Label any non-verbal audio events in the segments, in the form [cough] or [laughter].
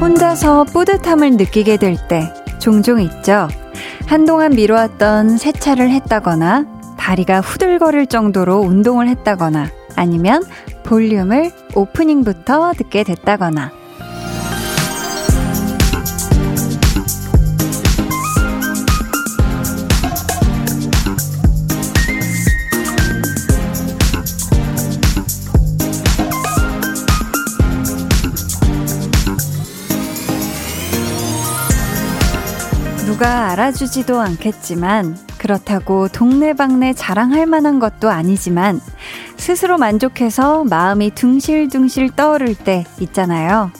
혼자서 뿌듯함을 느끼게 될 때 종종 있죠. 한동안 미뤄왔던 세차를 했다거나 다리가 후들거릴 정도로 운동을 했다거나 아니면 볼륨을 오프닝부터 듣게 됐다거나. 누가 알아주지도 않겠지만 그렇다고 동네방네 자랑할 만한 것도 아니지만 스스로 만족해서 마음이 둥실둥실 떠오를 때 있잖아요.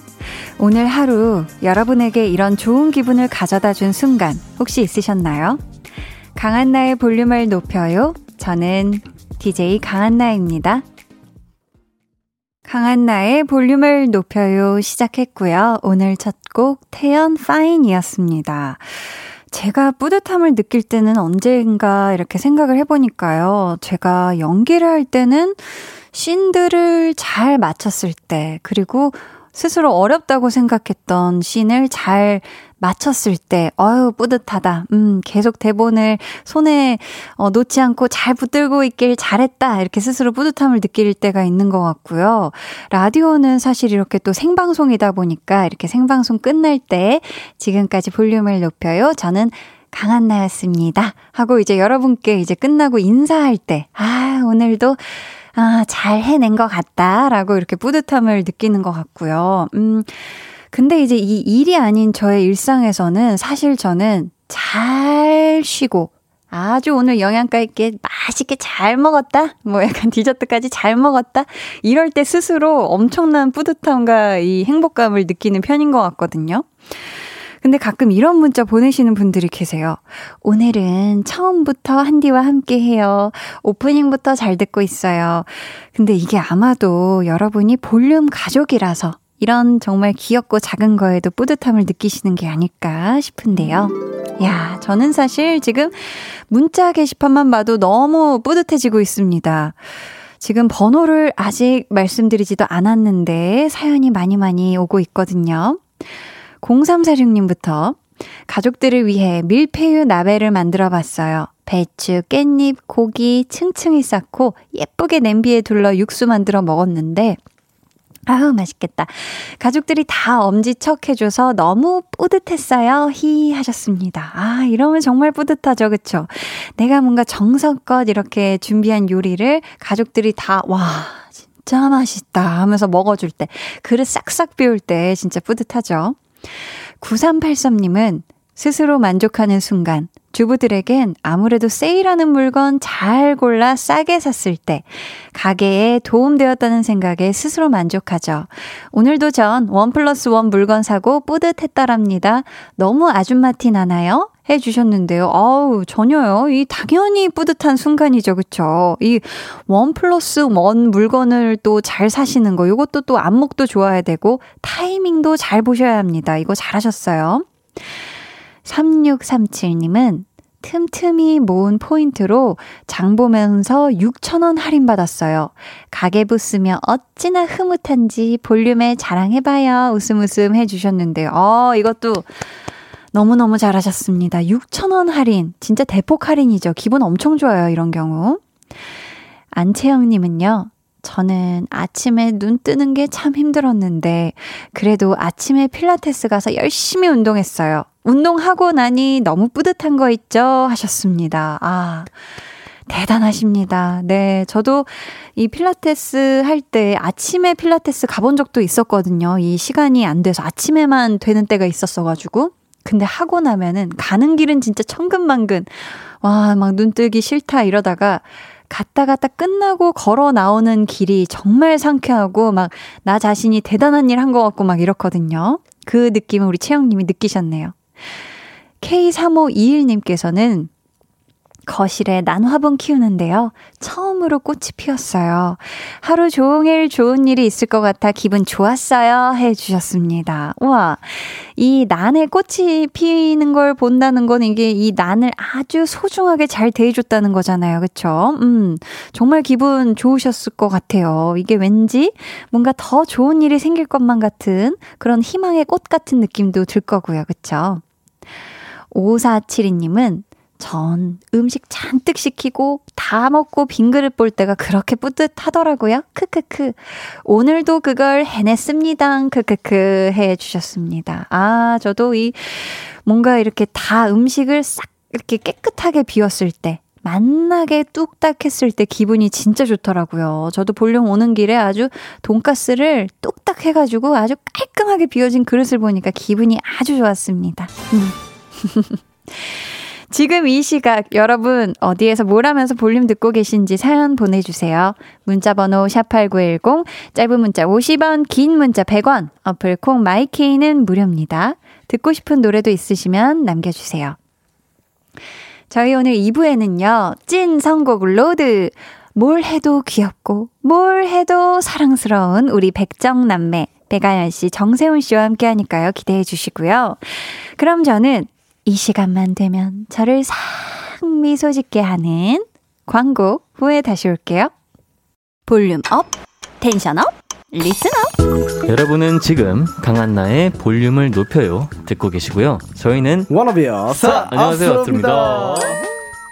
오늘 하루 여러분에게 이런 좋은 기분을 가져다 준 순간 혹시 있으셨나요? 강한나의 볼륨을 높여요. 저는 DJ 강한나입니다. 강한나의 볼륨을 높여요 시작했고요. 오늘 첫 곡 태연 파인이었습니다. 제가 뿌듯함을 느낄 때는 언젠가 이렇게 생각을 해보니까요. 제가 연기를 할 때는 씬들을 잘 맞췄을 때, 그리고 스스로 어렵다고 생각했던 씬을 잘 맞췄을 때, 어유 뿌듯하다. 음, 계속 대본을 손에 어, 놓지 않고 잘 붙들고 있길 잘했다. 이렇게 스스로 뿌듯함을 느낄 때가 있는 것 같고요. 라디오는 사실 이렇게 또 생방송이다 보니까 이렇게 생방송 끝날 때 지금까지 볼륨을 높여요. 저는 강한나였습니다. 하고 이제 여러분께 이제 끝나고 인사할 때, 아, 오늘도 아, 잘 해낸 것 같다. 라고 이렇게 뿌듯함을 느끼는 것 같고요. 음, 근데 이제 이 일이 아닌 저의 일상에서는 사실 저는 잘 쉬고 아주 오늘 영양가 있게 맛있게 잘 먹었다? 뭐 약간 디저트까지 잘 먹었다? 이럴 때 스스로 엄청난 뿌듯함과 이 행복감을 느끼는 편인 것 같거든요. 근데 가끔 이런 문자 보내시는 분들이 계세요. 오늘은 처음부터 한디와 함께 해요. 오프닝부터 잘 듣고 있어요. 근데 이게 아마도 여러분이 볼륨 가족이라서 이런 정말 귀엽고 작은 거에도 뿌듯함을 느끼시는 게 아닐까 싶은데요. 야, 저는 사실 지금 문자 게시판만 봐도 너무 뿌듯해지고 있습니다. 지금 번호를 아직 말씀드리지도 않았는데 사연이 많이 많이 오고 있거든요. 0346님부터 가족들을 위해 밀푀유 나베를 만들어 봤어요. 배추, 깻잎, 고기 층층이 쌓고 예쁘게 냄비에 둘러 육수 만들어 먹었는데 아우, 맛있겠다. 가족들이 다 엄지척 해줘서 너무 뿌듯했어요. 히 하셨습니다. 아, 이러면 정말 뿌듯하죠. 그쵸? 내가 뭔가 정성껏 이렇게 준비한 요리를 가족들이 다, 와, 진짜 맛있다 하면서 먹어줄 때, 그릇 싹싹 비울 때 진짜 뿌듯하죠. 9383님은 스스로 만족하는 순간, 주부들에겐 아무래도 세일하는 물건 잘 골라 싸게 샀을 때 가게에 도움되었다는 생각에 스스로 만족하죠. 오늘도 전 원 플러스 원 물건 사고 뿌듯했다랍니다. 너무 아줌마 티 나나요? 해 주셨는데요. 어우, 전혀요. 이 당연히 뿌듯한 순간이죠. 그쵸? 이 원 플러스 원 물건을 또 잘 사시는 거, 이것도 또 안목도 좋아야 되고, 타이밍도 잘 보셔야 합니다. 이거 잘하셨어요. 3637님은 틈틈이 모은 포인트로 장 보면서 6,000원 할인받았어요. 가계부 쓰며 어찌나 흐뭇한지 볼륨에 자랑해봐요. 웃음 웃음 해주셨는데요. 어, 이것도 너무너무 잘하셨습니다. 6,000원 할인. 진짜 대폭 할인이죠. 기분 엄청 좋아요. 이런 경우. 안채영님은요. 저는 아침에 눈 뜨는 게 참 힘들었는데, 그래도 아침에 필라테스 가서 열심히 운동했어요. 운동하고 나니 너무 뿌듯한 거 있죠? 하셨습니다. 아. 대단하십니다. 네. 저도 이 필라테스 할 때 아침에 필라테스 가본 적도 있었거든요. 이 시간이 안 돼서 아침에만 되는 때가 있었어가지고. 근데 하고 나면은 가는 길은 진짜 천근만근. 와, 막 눈 뜨기 싫다 이러다가 갔다 갔다 끝나고 걸어 나오는 길이 정말 상쾌하고 막 나 자신이 대단한 일 한 것 같고 막 이렇거든요. 그 느낌을 우리 채영님이 느끼셨네요. K3521님께서는 거실에 난화분 키우는데요. 처음으로 꽃이 피었어요. 하루 종일 좋은 일이 있을 것 같아 기분 좋았어요. 해 주셨습니다. 우와. 이 난에 꽃이 피는 걸 본다는 건 이게 이 난을 아주 소중하게 잘 대해줬다는 거잖아요. 그쵸? 음, 정말 기분 좋으셨을 것 같아요. 이게 왠지 뭔가 더 좋은 일이 생길 것만 같은 그런 희망의 꽃 같은 느낌도 들 거고요. 그쵸? 5472님은 전 음식 잔뜩 시키고 다 먹고 빈 그릇 볼 때가 그렇게 뿌듯하더라고요. 크크크. 오늘도 그걸 해냈습니다. 크크크 해 주셨습니다. 아, 저도 이 뭔가 이렇게 다 음식을 싹 이렇게 깨끗하게 비웠을 때 만나게 뚝딱 했을 때 기분이 진짜 좋더라고요. 저도 볼륨 오는 길에 아주 돈가스를 뚝딱 해가지고 아주 깔끔하게 비워진 그릇을 보니까 기분이 아주 좋았습니다. [laughs] 음. 지금 이 시각 여러분 어디에서 뭘 하면서 볼륨 듣고 계신지 사연 보내주세요. 문자번호 샵8910 짧은 문자 50원 긴 문자 100원 어플 콩 마이케이는 무료입니다. 듣고 싶은 노래도 있으시면 남겨주세요. 저희 오늘 2부에는요. 찐 선곡 road 뭘 해도 귀엽고 뭘 해도 사랑스러운 우리 백정남매 배가연 씨, 정세훈 씨와 함께 하니까요. 기대해 주시고요. 그럼 저는 이 시간만 되면 저를 싹 미소 짓게 하는 광고 후에 다시 올게요. 볼륨 업, 텐션 업, 리슨 업. 여러분은 지금 강한나의 볼륨을 높여요 듣고 계시고요. 저희는 사 안녕하세요, 아스입니다.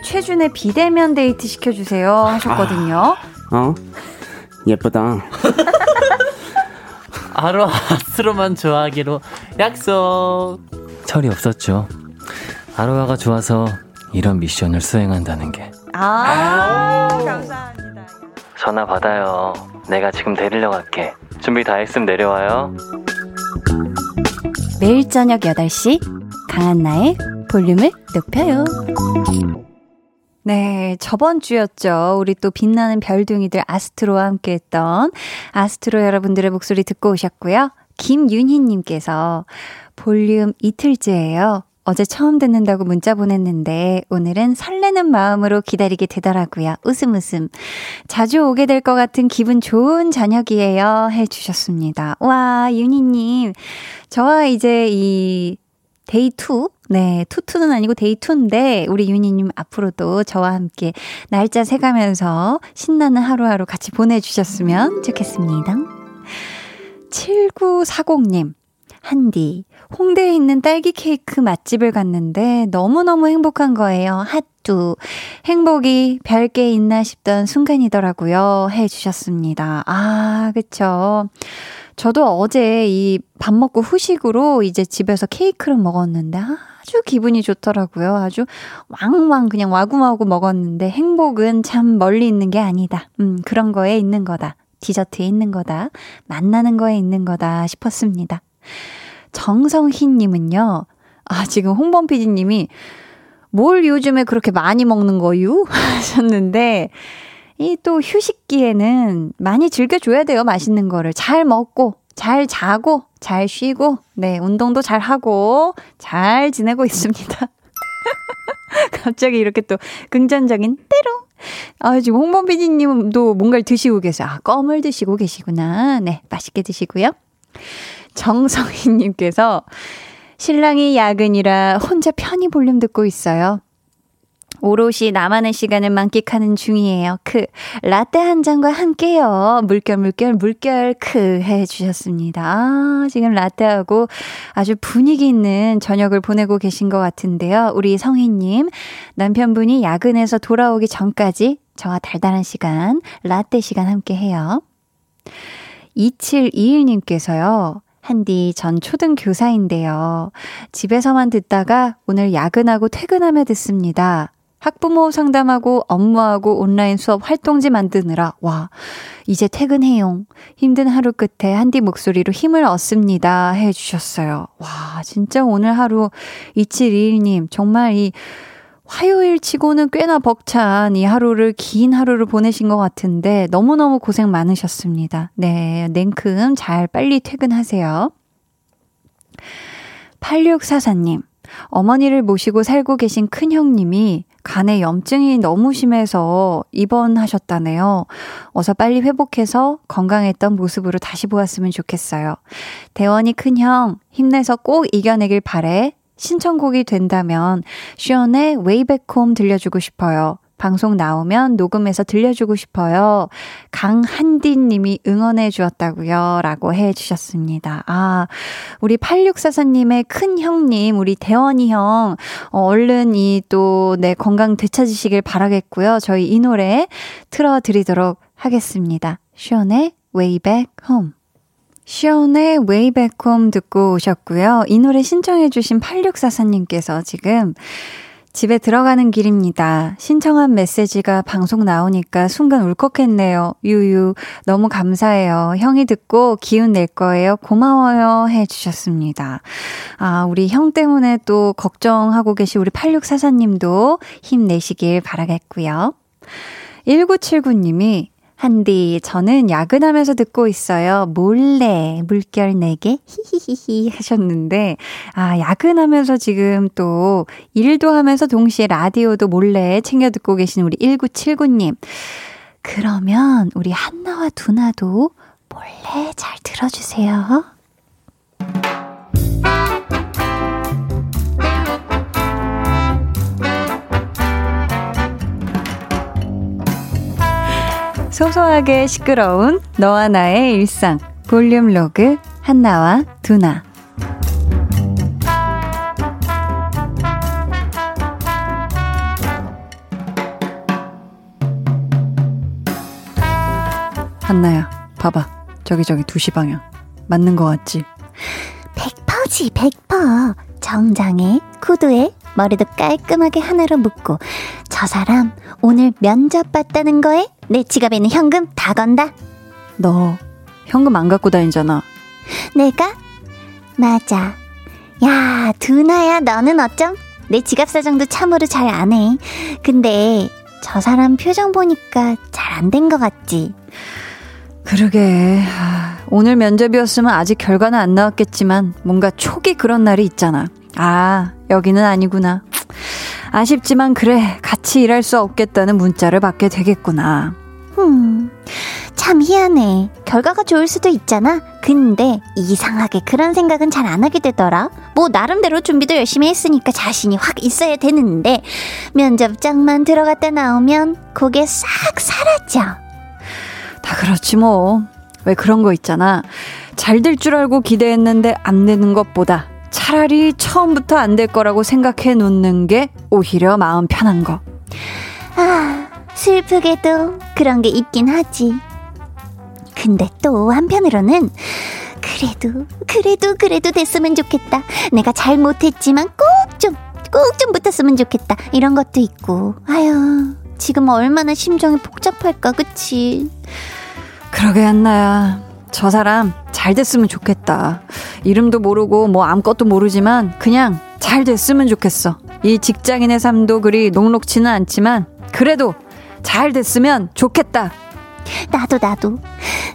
최준의 비대면 데이트 시켜주세요 하셨거든요. 어? 예쁘다. [laughs] 하루 아스로만 좋아하기로 약속. 철이 없었죠. 아로하가 좋아서 이런 미션을 수행한다는 게. 아, 감사합니다. 전화 받아요. 내가 지금 데리러 갈게. 준비 다 했으면 내려와요. 매일 저녁 8시 강한나의 볼륨을 높여요. 네, 저번 주였죠. 우리 또 빛나는 별둥이들 아스트로와 함께 했던 아스트로 여러분들의 목소리 듣고 오셨고요. 김윤희님께서 볼륨 이틀째예요. 어제 처음 듣는다고 문자 보냈는데 오늘은 설레는 마음으로 기다리게 되더라고요. 웃음 웃음. 자주 오게 될 것 같은 기분 좋은 저녁이에요. 해 주셨습니다. 와, 윤희님. 저와 이제 이 day two 네, 투투는 아니고 day two인데 우리 윤희님 앞으로도 저와 함께 날짜 세가면서 신나는 하루하루 같이 보내주셨으면 좋겠습니다. 7940님, 한디, 홍대에 있는 딸기 케이크 맛집을 갔는데 너무너무 행복한 거예요. 핫뚜. 행복이 별게 있나 싶던 순간이더라고요. 해 주셨습니다. 아, 그쵸. 저도 어제 이 밥 먹고 후식으로 이제 집에서 케이크를 먹었는데 아주 기분이 좋더라고요. 아주 왕왕 그냥 와구마구 먹었는데 행복은 참 멀리 있는 게 아니다. 음, 그런 거에 있는 거다. 디저트에 있는 거다. 만나는 거에 있는 거다 싶었습니다. 정성희님은요, 아, 지금 홍범 PD님이 뭘 요즘에 그렇게 많이 먹는 거유? [laughs] 하셨는데, 이 또 휴식기에는 많이 즐겨줘야 돼요, 맛있는 거를. 잘 먹고, 잘 자고, 잘 쉬고, 네, 운동도 잘 하고, 잘 지내고 있습니다. [laughs] 갑자기 이렇게 또 긍정적인 때로. 아, 지금 홍범 PD님도 뭔가를 드시고 계세요. 아, 껌을 드시고 계시구나. 네, 맛있게 드시고요. 정성희님께서 신랑이 야근이라 혼자 편히 볼륨 듣고 있어요. 오롯이 나만의 시간을 만끽하는 중이에요. 크. 라떼 한 잔과 함께요. 물결, 물결, 물결, 크. 해주셨습니다. 아, 지금 라떼하고 아주 분위기 있는 저녁을 보내고 계신 것 같은데요. 우리 성희님, 남편분이 야근해서 돌아오기 전까지 저와 달달한 시간, 라떼 시간 함께 해요. 2721님께서요. 한디, 전 초등 교사인데요. 집에서만 듣다가 오늘 야근하고 퇴근하며 듣습니다. 학부모 상담하고 업무하고 온라인 수업 활동지 만드느라, 와, 이제 퇴근해용. 힘든 하루 끝에 한디 목소리로 힘을 얻습니다. 해 주셨어요. 와, 진짜 오늘 하루 2721님, 정말 이 화요일 치고는 꽤나 벅찬 이 하루를, 긴 하루를 보내신 것 같은데 너무너무 고생 많으셨습니다. 네, 냉큼 잘 빨리 퇴근하세요. 8644님, 어머니를 모시고 살고 계신 큰형님이 간에 염증이 너무 심해서 입원하셨다네요. 어서 빨리 회복해서 건강했던 모습으로 다시 보았으면 좋겠어요. 대원이 큰형, 힘내서 꼭 이겨내길 바래. 신청곡이 된다면 시온의 웨이백홈 들려주고 싶어요. 방송 나오면 녹음해서 들려주고 싶어요. 강한디 님이 응원해 주었다고요. 라고 해 주셨습니다. 아, 우리 8644님의 큰 형님, 우리 대원이 형, 어, 얼른 이 또 내 건강 되찾으시길 바라겠고요. 저희 이 노래 틀어드리도록 하겠습니다. 시온의 Way Back Home. 시온의 Way Back Home 듣고 오셨고요. 이 노래 신청해주신 8644님께서 지금 집에 들어가는 길입니다. 신청한 메시지가 방송 나오니까 순간 울컥했네요. 유유, 너무 감사해요. 형이 듣고 기운 낼 거예요. 고마워요. 해 주셨습니다. 아, 우리 형 때문에 또 걱정하고 계신 우리 8644님도 힘내시길 바라겠고요. 1979님이 한디, 저는 야근하면서 듣고 있어요. 몰래 물결 내게 히히히히 하셨는데, 아, 야근하면서 지금 또 일도 하면서 동시에 라디오도 몰래 챙겨 듣고 계신 우리 1979님. 그러면 우리 한나와 두나도 몰래 잘 들어주세요. 소소하게 시끄러운 너와 나의 일상. 볼륨 로그 한나와 두나. 한나야 봐봐. 저기 저기 2시 방향. 맞는 거 같지? 백퍼지 백퍼. 정장에 구두에 머리도 깔끔하게 하나로 묶고 저 사람 오늘 면접 봤다는 거에 내 지갑에는 현금 다 건다. 너 현금 안 갖고 다니잖아. 내가? 맞아. 야, 두나야, 너는 어쩜? 내 지갑 사정도 참으로 잘 안 해. 근데 저 사람 표정 보니까 잘 안 된 것 같지? 그러게. 오늘 면접이었으면 아직 결과는 안 나왔겠지만 뭔가 촉이 그런 날이 있잖아. 아, 여기는 아니구나. 아쉽지만 그래 같이 일할 수 없겠다는 문자를 받게 되겠구나. 음, 참 희한해. 결과가 좋을 수도 있잖아. 근데 이상하게 그런 생각은 잘 안 하게 되더라. 뭐 나름대로 준비도 열심히 했으니까 자신이 확 있어야 되는데 면접장만 들어갔다 나오면 그게 싹 사라져. 다 그렇지 뭐. 왜 그런 거 있잖아. 잘 될 줄 알고 기대했는데 안 되는 것보다 차라리 처음부터 안 될 거라고 생각해 놓는 게 오히려 마음 편한 거. 아, 슬프게도 그런 게 있긴 하지. 근데 또 한편으로는 그래도 그래도 그래도 됐으면 좋겠다. 내가 잘 못했지만 꼭 좀 꼭 좀 붙었으면 좋겠다. 이런 것도 있고. 아유, 지금 얼마나 심정이 복잡할까, 그치? 그러게 한나야. 저 사람 잘 됐으면 좋겠다. 이름도 모르고 뭐 아무것도 모르지만 그냥 잘 됐으면 좋겠어. 이 직장인의 삶도 그리 녹록치는 않지만 그래도 잘 됐으면 좋겠다. 나도 나도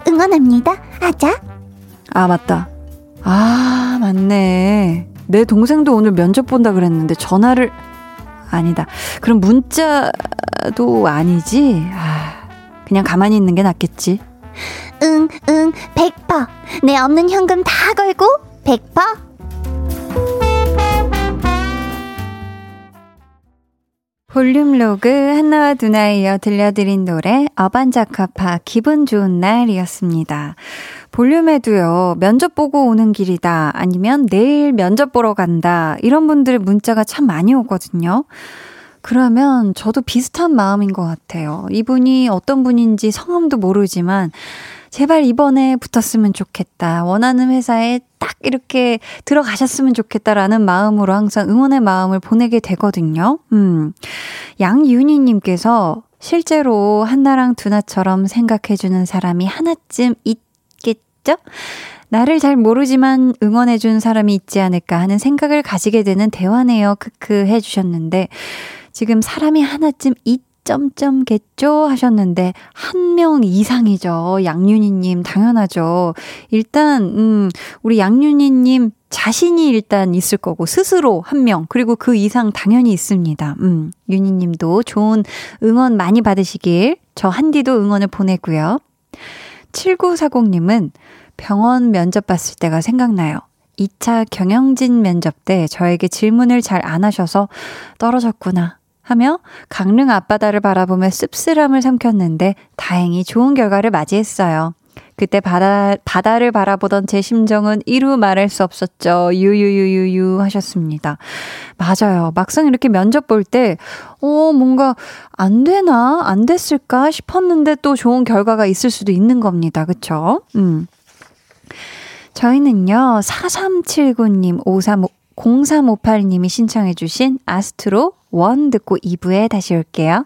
응원합니다. 아자. 아 맞다. 아 맞네. 내 동생도 오늘 면접 본다 그랬는데 전화를 아니다. 그럼 문자도 아니지. 아, 그냥 가만히 있는 게 낫겠지. 응, 응, 백퍼. 내 없는 현금 다 걸고, 백퍼. 볼륨 로그 한나와 두나에 이어 들려드린 노래 어반자카파 기분 좋은 날이었습니다. 볼륨에도요 면접 보고 오는 길이다 아니면 내일 면접 보러 간다 이런 분들의 문자가 참 많이 오거든요. 그러면 저도 비슷한 마음인 것 같아요. 이분이 어떤 분인지 성함도 모르지만 제발 이번에 붙었으면 좋겠다. 원하는 회사에 딱 이렇게 들어가셨으면 좋겠다라는 마음으로 항상 응원의 마음을 보내게 되거든요. 음. 양윤희님께서 실제로 한나랑 두나처럼 생각해주는 사람이 하나쯤 있겠죠? 나를 잘 모르지만 응원해준 사람이 있지 않을까 하는 생각을 가지게 되는 대화네요. 크크 해주셨는데, 지금 사람이 하나쯤 있 점점겠죠 하셨는데 한 명 이상이죠. 양윤희 님 당연하죠. 일단 음 우리 양윤희 님 자신이 일단 있을 거고 스스로 한 명 그리고 그 이상 당연히 있습니다. 음 윤희 님도 좋은 응원 많이 받으시길 저 한디도 응원을 보내고요. 7940 님은 병원 면접 봤을 때가 생각나요. 2차 경영진 면접 때 저에게 질문을 잘 안 하셔서 떨어졌구나 하며 강릉 앞바다를 바라보며 씁쓸함을 삼켰는데 다행히 좋은 결과를 맞이했어요. 그때 바다, 바다를 바라보던 제 심정은 이루 말할 수 없었죠. 유유유유유 하셨습니다. 맞아요. 막상 이렇게 면접 볼 때, 어, 뭔가 안 되나? 안 됐을까? 싶었는데 또 좋은 결과가 있을 수도 있는 겁니다. 그쵸? 음. 저희는요, 4379님, 53, 0358님이 신청해주신 아스트로 원 듣고 2부에 다시 올게요.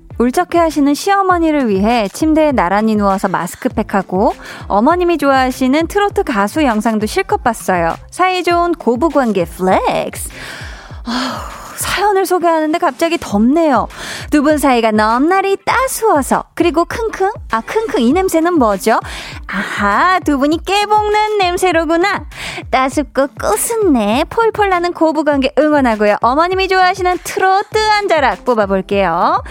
울적해 하시는 시어머니를 위해 침대에 나란히 누워서 마스크팩하고 어머님이 좋아하시는 트로트 가수 영상도 실컷 봤어요. 사이좋은 고부관계 flex. 사연을 소개하는데 갑자기 덥네요. 두 분 사이가 넘나리 따스워서 그리고 킁킁 아 킁킁 이 냄새는 뭐죠? 아하 두 분이 깨볶는 냄새로구나. 따숩고 꾸순내 폴폴 나는 고부관계 응원하고요. 어머님이 좋아하시는 트로트 한 자락 뽑아볼게요.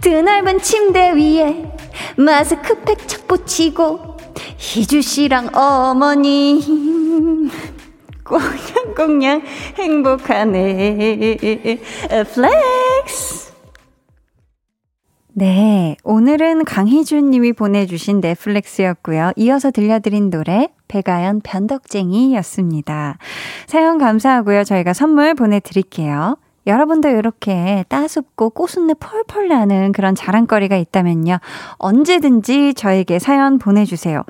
드넓은 침대 위에 마스크팩 착 붙이고 희주 씨랑 어머님 꽁냥꽁냥 행복하네 flex 네, 오늘은 강희준 님이 보내주신 네 flex였고요. 이어서 들려드린 노래 배가연 변덕쟁이였습니다. 사연 감사하고요. 저희가 선물 보내드릴게요. 여러분도 이렇게 따숩고 꽃순내 펄펄 나는 그런 자랑거리가 있다면요. 언제든지 저에게 사연 보내주세요.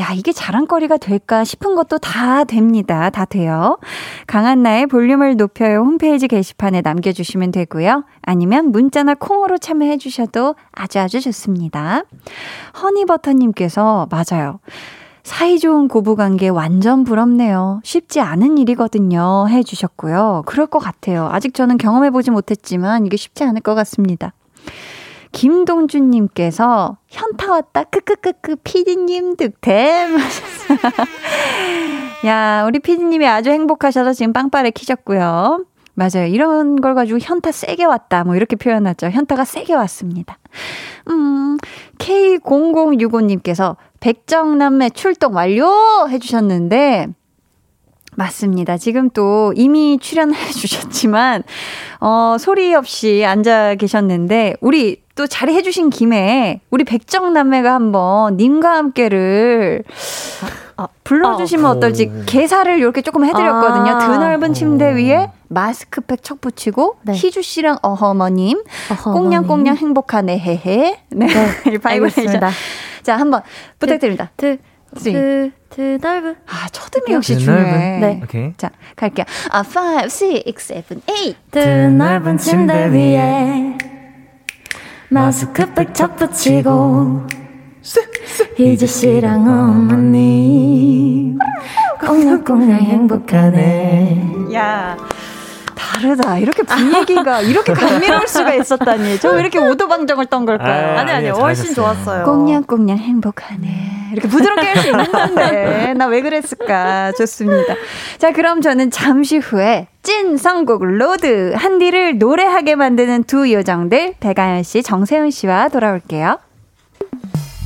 야, 이게 자랑거리가 될까 싶은 것도 다 됩니다. 다 돼요. 강한나의 볼륨을 높여요 홈페이지 게시판에 남겨주시면 되고요. 아니면 문자나 콩으로 참여해 주셔도 아주 아주 좋습니다. 허니버터님께서 맞아요. 사이좋은 고부관계 완전 부럽네요. 쉽지 않은 일이거든요. 해주셨고요. 그럴 것 같아요. 아직 저는 경험해보지 못했지만 이게 쉽지 않을 것 같습니다. 김동준님께서 현타 왔다 크크크크 피디님 득템 [laughs] 야 우리 피디님이 아주 행복하셔서 지금 빵빠레 키셨고요. 맞아요. 이런 걸 가지고 현타 세게 왔다. 뭐 이렇게 표현하죠. 현타가 세게 왔습니다. 음, K0065님께서 백정남매 출동 완료! 해주셨는데, 맞습니다. 지금 또 이미 출연해 [laughs] 주셨지만, 어, 소리 없이 앉아 계셨는데, 우리 또 자리해 주신 김에, 우리 백정남매가 한번 님과 함께를, 아, 불러주시면 어, 떨지 개사를 이렇게 조금 해드렸거든요. 아, 드넓은 침대 위에 마스크팩 척 붙이고 네. 희주 씨랑 어머님 꽁냥꽁냥 행복하네 헤헤. 네, 네 [laughs] 바이브레이션. 자 한번 부탁드립니다. 드, 드, 드, 넓은. 아 첫음이 역시 중요해. 네. 오케이. 자 갈게요. 아 5, 6, 7, 8. 드넓은 침대 위에 마스크팩 척 붙이고. 희주 씨랑 어머니 꽁냥꽁냥 행복하네. 야. 다르다. 이렇게 분위기가 [laughs] 이렇게 감미로울 수가 있었다니. 저 왜 이렇게 오도방정을 떤 걸까요? 아 니, 아니, 훨씬 좋았어요. 꽁냥꽁냥 행복하네. 이렇게 부드럽게 할 수 있는데. 나 왜 그랬을까. 좋습니다. 자, 그럼 저는 잠시 후에 찐 선곡 road 한디를 노래하게 만드는 두 요정들, 배가연 씨, 정세훈 씨와 돌아올게요.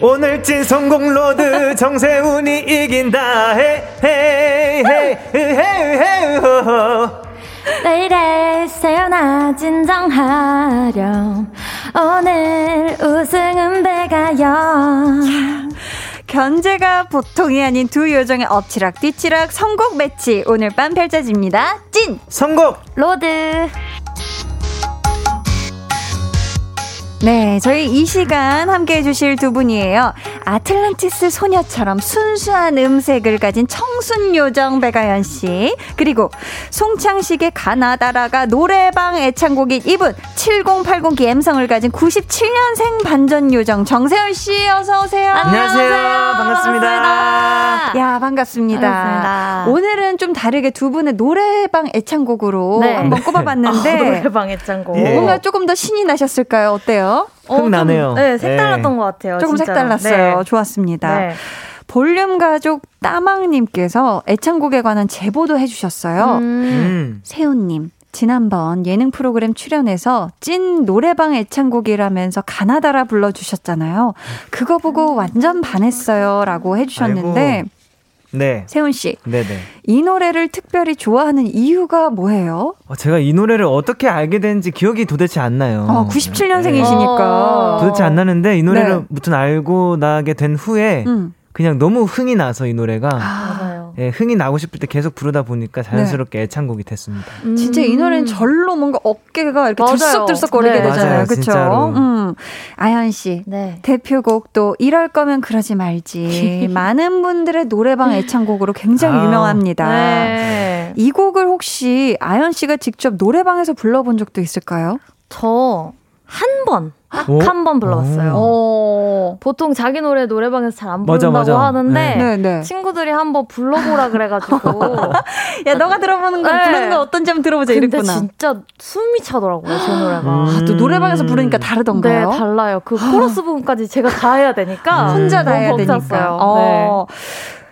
오늘 찐 선곡 road 정세훈이 이긴다. 헤헤헤헤헤 왜 이래 세연아 진정하렴. 오늘 우승은 배가연. 견제가 보통이 아닌 두 요정의 엎치락 뒤치락 선곡 매치. 오늘 밤 펼쳐집니다. 찐! 선곡! road 네, 저희 이 시간 함께 해주실 두 분이에요. 아틀란티스 소녀처럼 순수한 음색을 가진 청순 요정 배가연 씨, 그리고 송창식의 가나다라가 노래방 애창곡인 이분 7080 감성을 가진 97년생 반전 요정 정세열 씨, 어서 오세요. 안녕하세요 반갑습니다 야, 반갑습니다. 반갑습니다. 오늘은 좀 다르게 두 분의 노래방 애창곡으로 네. 한번 꼽아봤는데 노래방 애창곡 예. 뭔가 조금 더 신이 나셨을까요? 어때요? 어, 좀, 나네요. 네 색달랐던 네. 것 같아요 조금 진짜로. 색달랐어요. 네. 좋았습니다. 네. 볼륨 가족 따망님께서 애창곡에 관한 제보도 해주셨어요. 음. 음. 세훈님. 지난번 예능 프로그램 출연해서 찐 노래방 애창곡이라면서 가나다라 불러주셨잖아요. 그거 보고 완전 반했어요. 라고 해주셨는데, 아이고. 네 세훈 씨, 네네 이 노래를 특별히 좋아하는 이유가 뭐예요? 어, 제가 이 노래를 어떻게 알게 된지 기억이 도대체 안 나요 어, 97년생이시니까. 어. 도대체 안 나는데 이 노래를 네. 무튼 알고 나게 된 후에 음. 그냥 너무 흥이 나서 이 노래가 맞아요 예, 흥이 나고 싶을 때 계속 부르다 보니까 자연스럽게 애창곡이 됐습니다. 진짜 이 노래는 절로 뭔가 어깨가 이렇게 맞아요. 들썩들썩 거리게 네. 되잖아요. 진짜로. 음. 아연 씨. 네. 대표곡 또 이럴 거면 그러지 말지. [laughs] 많은 분들의 노래방 애창곡으로 굉장히 아. 유명합니다. 네. 이 곡을 혹시 아연 씨가 직접 노래방에서 불러본 적도 있을까요? 저 한 번, 딱 오? 한번 불러봤어요. 어. 보통 자기 노래 노래방에서 잘안 맞아, 부른다고 맞아. 하는데 네, 네. 친구들이 한번 불러보라 그래가지고 [laughs] 야, 너가 들어보는 거, 네. 부르는 거 어떤지 한번 들어보자 근데 이랬구나. 진짜 숨이 차더라고요 제 노래가. 음. 아, 또 노래방에서 부르니까 다르던가요? 네, 달라요. 그 코러스 부분까지 제가 다 해야 되니까 혼자 다 해야 되니까. 벅찼어요. 어.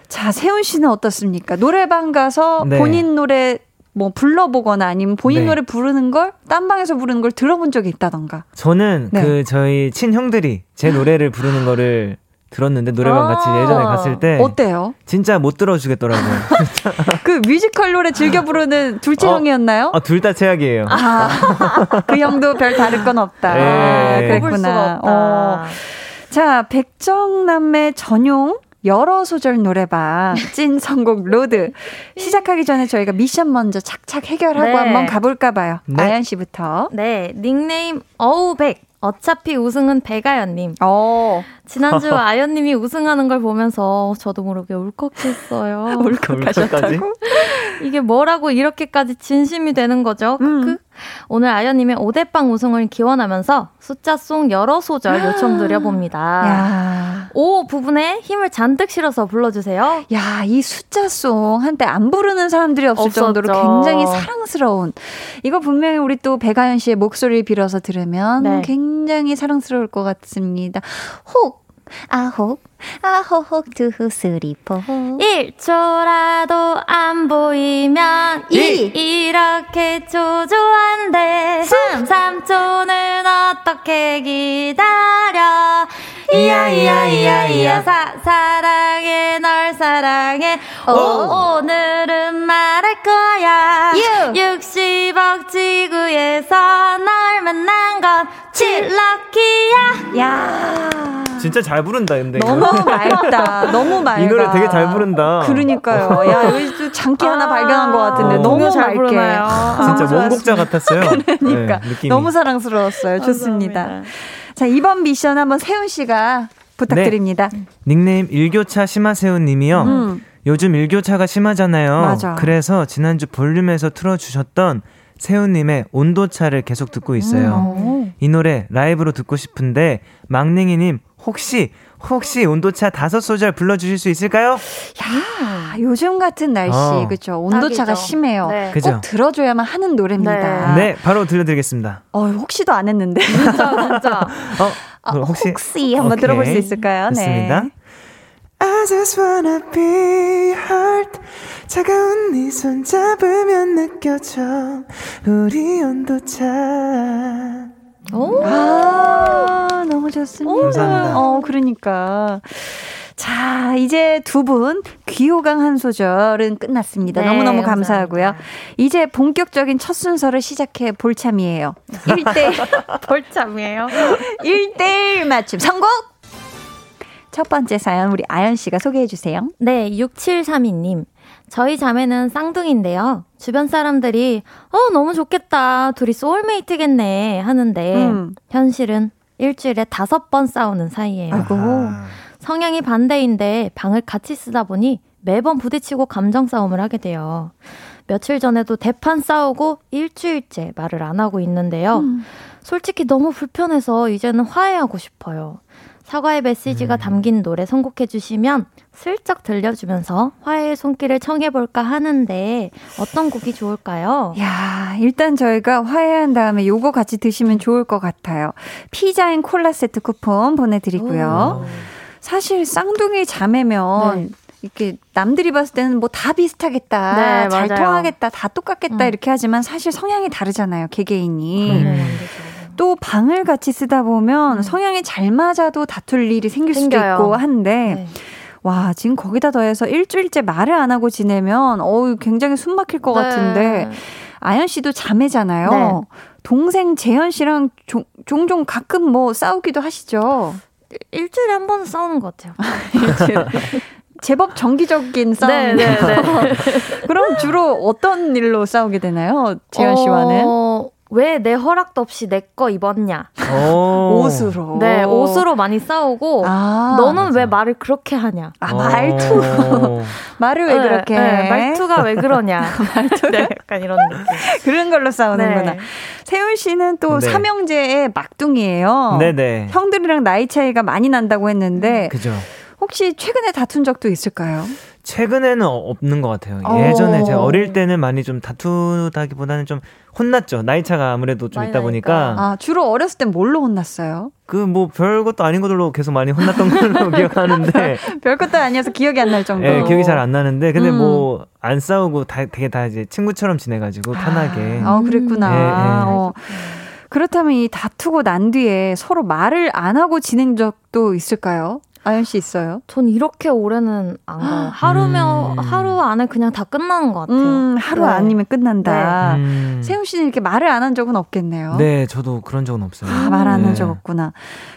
자, 세훈 씨는 어떻습니까? 노래방 가서 네. 본인 노래 뭐 불러보거나 아니면 본인 네. 노래 부르는 걸 딴 방에서 부르는 걸 들어본 적이 있다던가. 저는 네. 그 저희 친형들이 제 노래를 부르는 거를 들었는데 노래방 같이 아. 예전에 갔을 때 어때요? 진짜 못 들어주겠더라고요. [laughs] 그 뮤지컬 노래 즐겨 부르는 둘째 어. 형이었나요? 아, 둘다 최악이에요. 아, [laughs] 그 형도 별 다를 건 없다. 네. 아, 그랬구나. 없다. 어. 자, 백정남매 전용 여러 소절 노래방 찐 선곡 road 시작하기 전에 저희가 미션 먼저 착착 해결하고 네. 한번 가볼까 봐요. 네. 아연 씨부터. 네, 닉네임 어우백. 어차피 우승은 배가연님. 어, 지난주 [laughs] 아연님이 우승하는 걸 보면서 저도 모르게 울컥했어요. [laughs] 울컥하셨다고? [laughs] 이게 뭐라고 이렇게까지 진심이 되는 거죠? 음. 오늘 아연님의 오대빵 우승을 기원하면서 숫자송 여러 소절 요청드려봅니다. 야. 오 부분에 힘을 잔뜩 실어서 불러주세요. 야, 이 숫자송 한때 안 부르는 사람들이 없을 없었죠. 정도로 굉장히 사랑스러운 이거 분명히 우리 또 백아연 씨의 목소리를 빌어서 들으면 네. 굉장히 사랑스러울 것 같습니다. 혹 아혹 아호혹 투후 쓰리포. 1초라도 안 보이면 이 이렇게 초조한데 3 3초는 어떻게 기다려? 이야 이야 이야 이야 사, 사랑해 널 사랑해. 오, 오늘은 말할 거야. 60억 지구에서 널 만난 건 7럭키야. 야. 진짜 잘 부른다, 근데. 이거. 너무 맑다 너무 맑아 이 노래 되게 잘 부른다. 그러니까요 야 여기 또 장기 하나 발견한 것 같은데 어. 너무 잘 맑게 부르나요? 아, 진짜 원곡자 같았어요. [laughs] 그러니까 네, 느낌이. 너무 사랑스러웠어요 좋습니다 자 이번 미션 한번 세훈 씨가 부탁드립니다 닉네임 일교차 심하세훈 님이요. 음. 요즘 일교차가 심하잖아요. 맞아. 그래서 지난주 볼륨에서 틀어주셨던 세훈님의 온도차를 계속 듣고 있어요. 음. 이 노래 라이브로 듣고 싶은데 막냉이님 혹시 혹시 온도차 다섯 소절 불러주실 수 있을까요? 야, 요즘 같은 날씨, 어. 그죠? 온도차가 딱이죠. 심해요. 네. 그죠? 꼭 들어줘야만 하는 노래입니다. 네, 바로 들려드리겠습니다. 어, 혹시도 안 했는데. 진짜 진짜. 어, 아, 그럼 혹시 혹시 한번 오케이. 들어볼 수 있을까요? 좋습니다. 네. I just wanna be heard 차가운 네 손 잡으면 느껴져 우리 온도차 오. 아, 너무 좋습니다. 감사합니다. 어, 그러니까. 자, 이제 두 분 귀호강 한 소절은 끝났습니다. 네, 너무너무 감사합니다. 감사하고요. 이제 본격적인 첫 순서를 시작해 볼 참이에요. 1대 벌참이에요. 1대1 맞춤 성공! 첫 번째 사연 우리 아연 씨가 소개해 주세요. 네, 6732님. 저희 자매는 쌍둥이인데요. 주변 사람들이, 어, 너무 좋겠다. 둘이 소울메이트겠네. 하는데, 음. 현실은 일주일에 다섯 번 싸우는 사이예요. 아이고. 성향이 반대인데 방을 같이 쓰다 보니 매번 부딪히고 감정 싸움을 하게 돼요. 며칠 전에도 대판 싸우고 일주일째 말을 안 하고 있는데요. 음. 솔직히 너무 불편해서 이제는 화해하고 싶어요. 사과의 메시지가 담긴 노래 선곡해 주시면 슬쩍 들려주면서 화해의 손길을 청해볼까 하는데 어떤 곡이 좋을까요? 야, 일단 저희가 화해한 다음에 요거 같이 드시면 좋을 것 같아요. 피자 and 콜라 세트 쿠폰 보내드리고요. 사실 쌍둥이 자매면 네. 이렇게 남들이 봤을 때는 뭐 다 비슷하겠다, 네, 잘 맞아요. 통하겠다, 다 똑같겠다 음. 이렇게 하지만 사실 성향이 다르잖아요, 개개인이. 안 되죠. 또 방을 같이 쓰다 보면 음. 성향이 잘 맞아도 다툴 일이 생길 생겨요. 수도 있고 한데 네. 와 지금 거기다 더해서 일주일째 말을 안 하고 지내면 어우 굉장히 숨 막힐 것 네. 같은데 아연 씨도 자매잖아요. 네. 동생 재현 씨랑 종, 종종 가끔 뭐 싸우기도 하시죠. 일주일에 한 번은 싸우는 것 같아요. [laughs] 제법 정기적인 싸움. 네, 네, 네. [laughs] 그럼 주로 어떤 일로 싸우게 되나요, 재현 씨와는? 어, 왜 내 허락도 없이 내 거 입었냐? 오. 옷으로. 네, 옷으로 많이 싸우고 아, 너는 왜 말을 그렇게 하냐? 아 말투. 오. [laughs] 말을 왜 네, 그렇게 네, 해? 말투가 왜 그러냐? [laughs] 네, [laughs] 약간 이런 느낌. 그런 걸로 싸우는구나. 네. 세훈 씨는 또 네. 삼형제의 막둥이에요. 네네. 형들이랑 나이 차이가 많이 난다고 했는데 그죠. 혹시 최근에 다툰 적도 있을까요? 최근에는 어- 없는 것 같아요. 어. 예전에 제가 어릴 때는 많이 좀 다투다기보다는 좀 혼났죠. 나이 차가 아무래도 좀 있다 보니까. 아, 주로 어렸을 땐 뭘로 혼났어요? 그 뭐 별것도 아닌 것들로 계속 많이 혼났던 걸로 [laughs] 기억하는데 [laughs] 별것도 아니어서 기억이 안 날 정도. 예, 기억이 잘 안 나는데 근데 음. 뭐안 싸우고 다 되게 다 이제 친구처럼 지내 가지고 편하게 아, 어, 그랬구나. 예, 예. 어. 그렇다면 이 다투고 난 뒤에 서로 말을 안 하고 지낸 적도 있을까요? 아연 씨 있어요? 전 이렇게 오래는 안 가요. 하루면 음. 하루 안에 그냥 다 끝나는 것 같아요. 음, 하루 네. 아니면 끝난다. 음. 세훈 씨는 이렇게 말을 안 한 적은 없겠네요. 네, 저도 그런 적은 없어요. 아, 말안한 네. 적 없구나.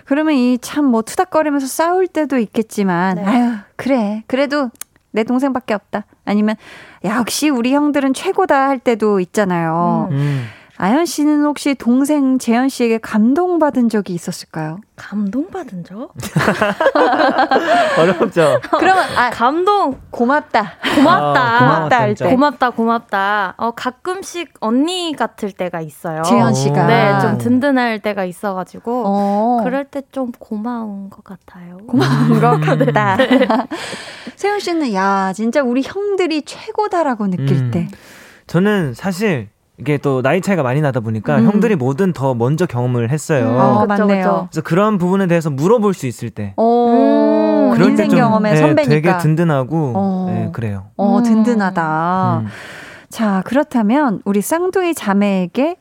그러면 이 참 뭐 투닥거리면서 싸울 때도 있겠지만, 네. 아유, 그래. 그래도 내 동생밖에 없다. 아니면, 역시 우리 형들은 최고다 할 때도 있잖아요. 음. 아연 씨는 혹시 동생 재현 씨에게 감동받은 적이 있었을까요? 감동받은 적? [laughs] 어렵죠. 그러면, 아, 감동 고맙다. 고맙다. 아, 고맙다 할 때. 고맙다 고맙다. 어 가끔씩 언니 같을 때가 있어요. 재현 씨가. 네, 좀 든든할 때가 있어 가지고 어, 그럴 때 좀 고마운 것 같아요. 고마운 것 음. 같다. [laughs] [laughs] 세훈 씨는, 야, 진짜 우리 형들이 최고다라고 느낄 음. 때. 저는 사실 이게 또 나이 차이가 많이 나다 보니까 음. 형들이 뭐든 더 먼저 경험을 했어요. 음, 어, 그쵸, 맞네요. 그쵸. 그래서 그런 부분에 대해서 물어볼 수 있을 때 오, 음, 그럴 인생 때 좀, 경험의 네, 선배니까. 되게 든든하고 어. 네, 그래요. 어, 음. 든든하다. 음. 자, 그렇다면 우리 쌍둥이 자매에게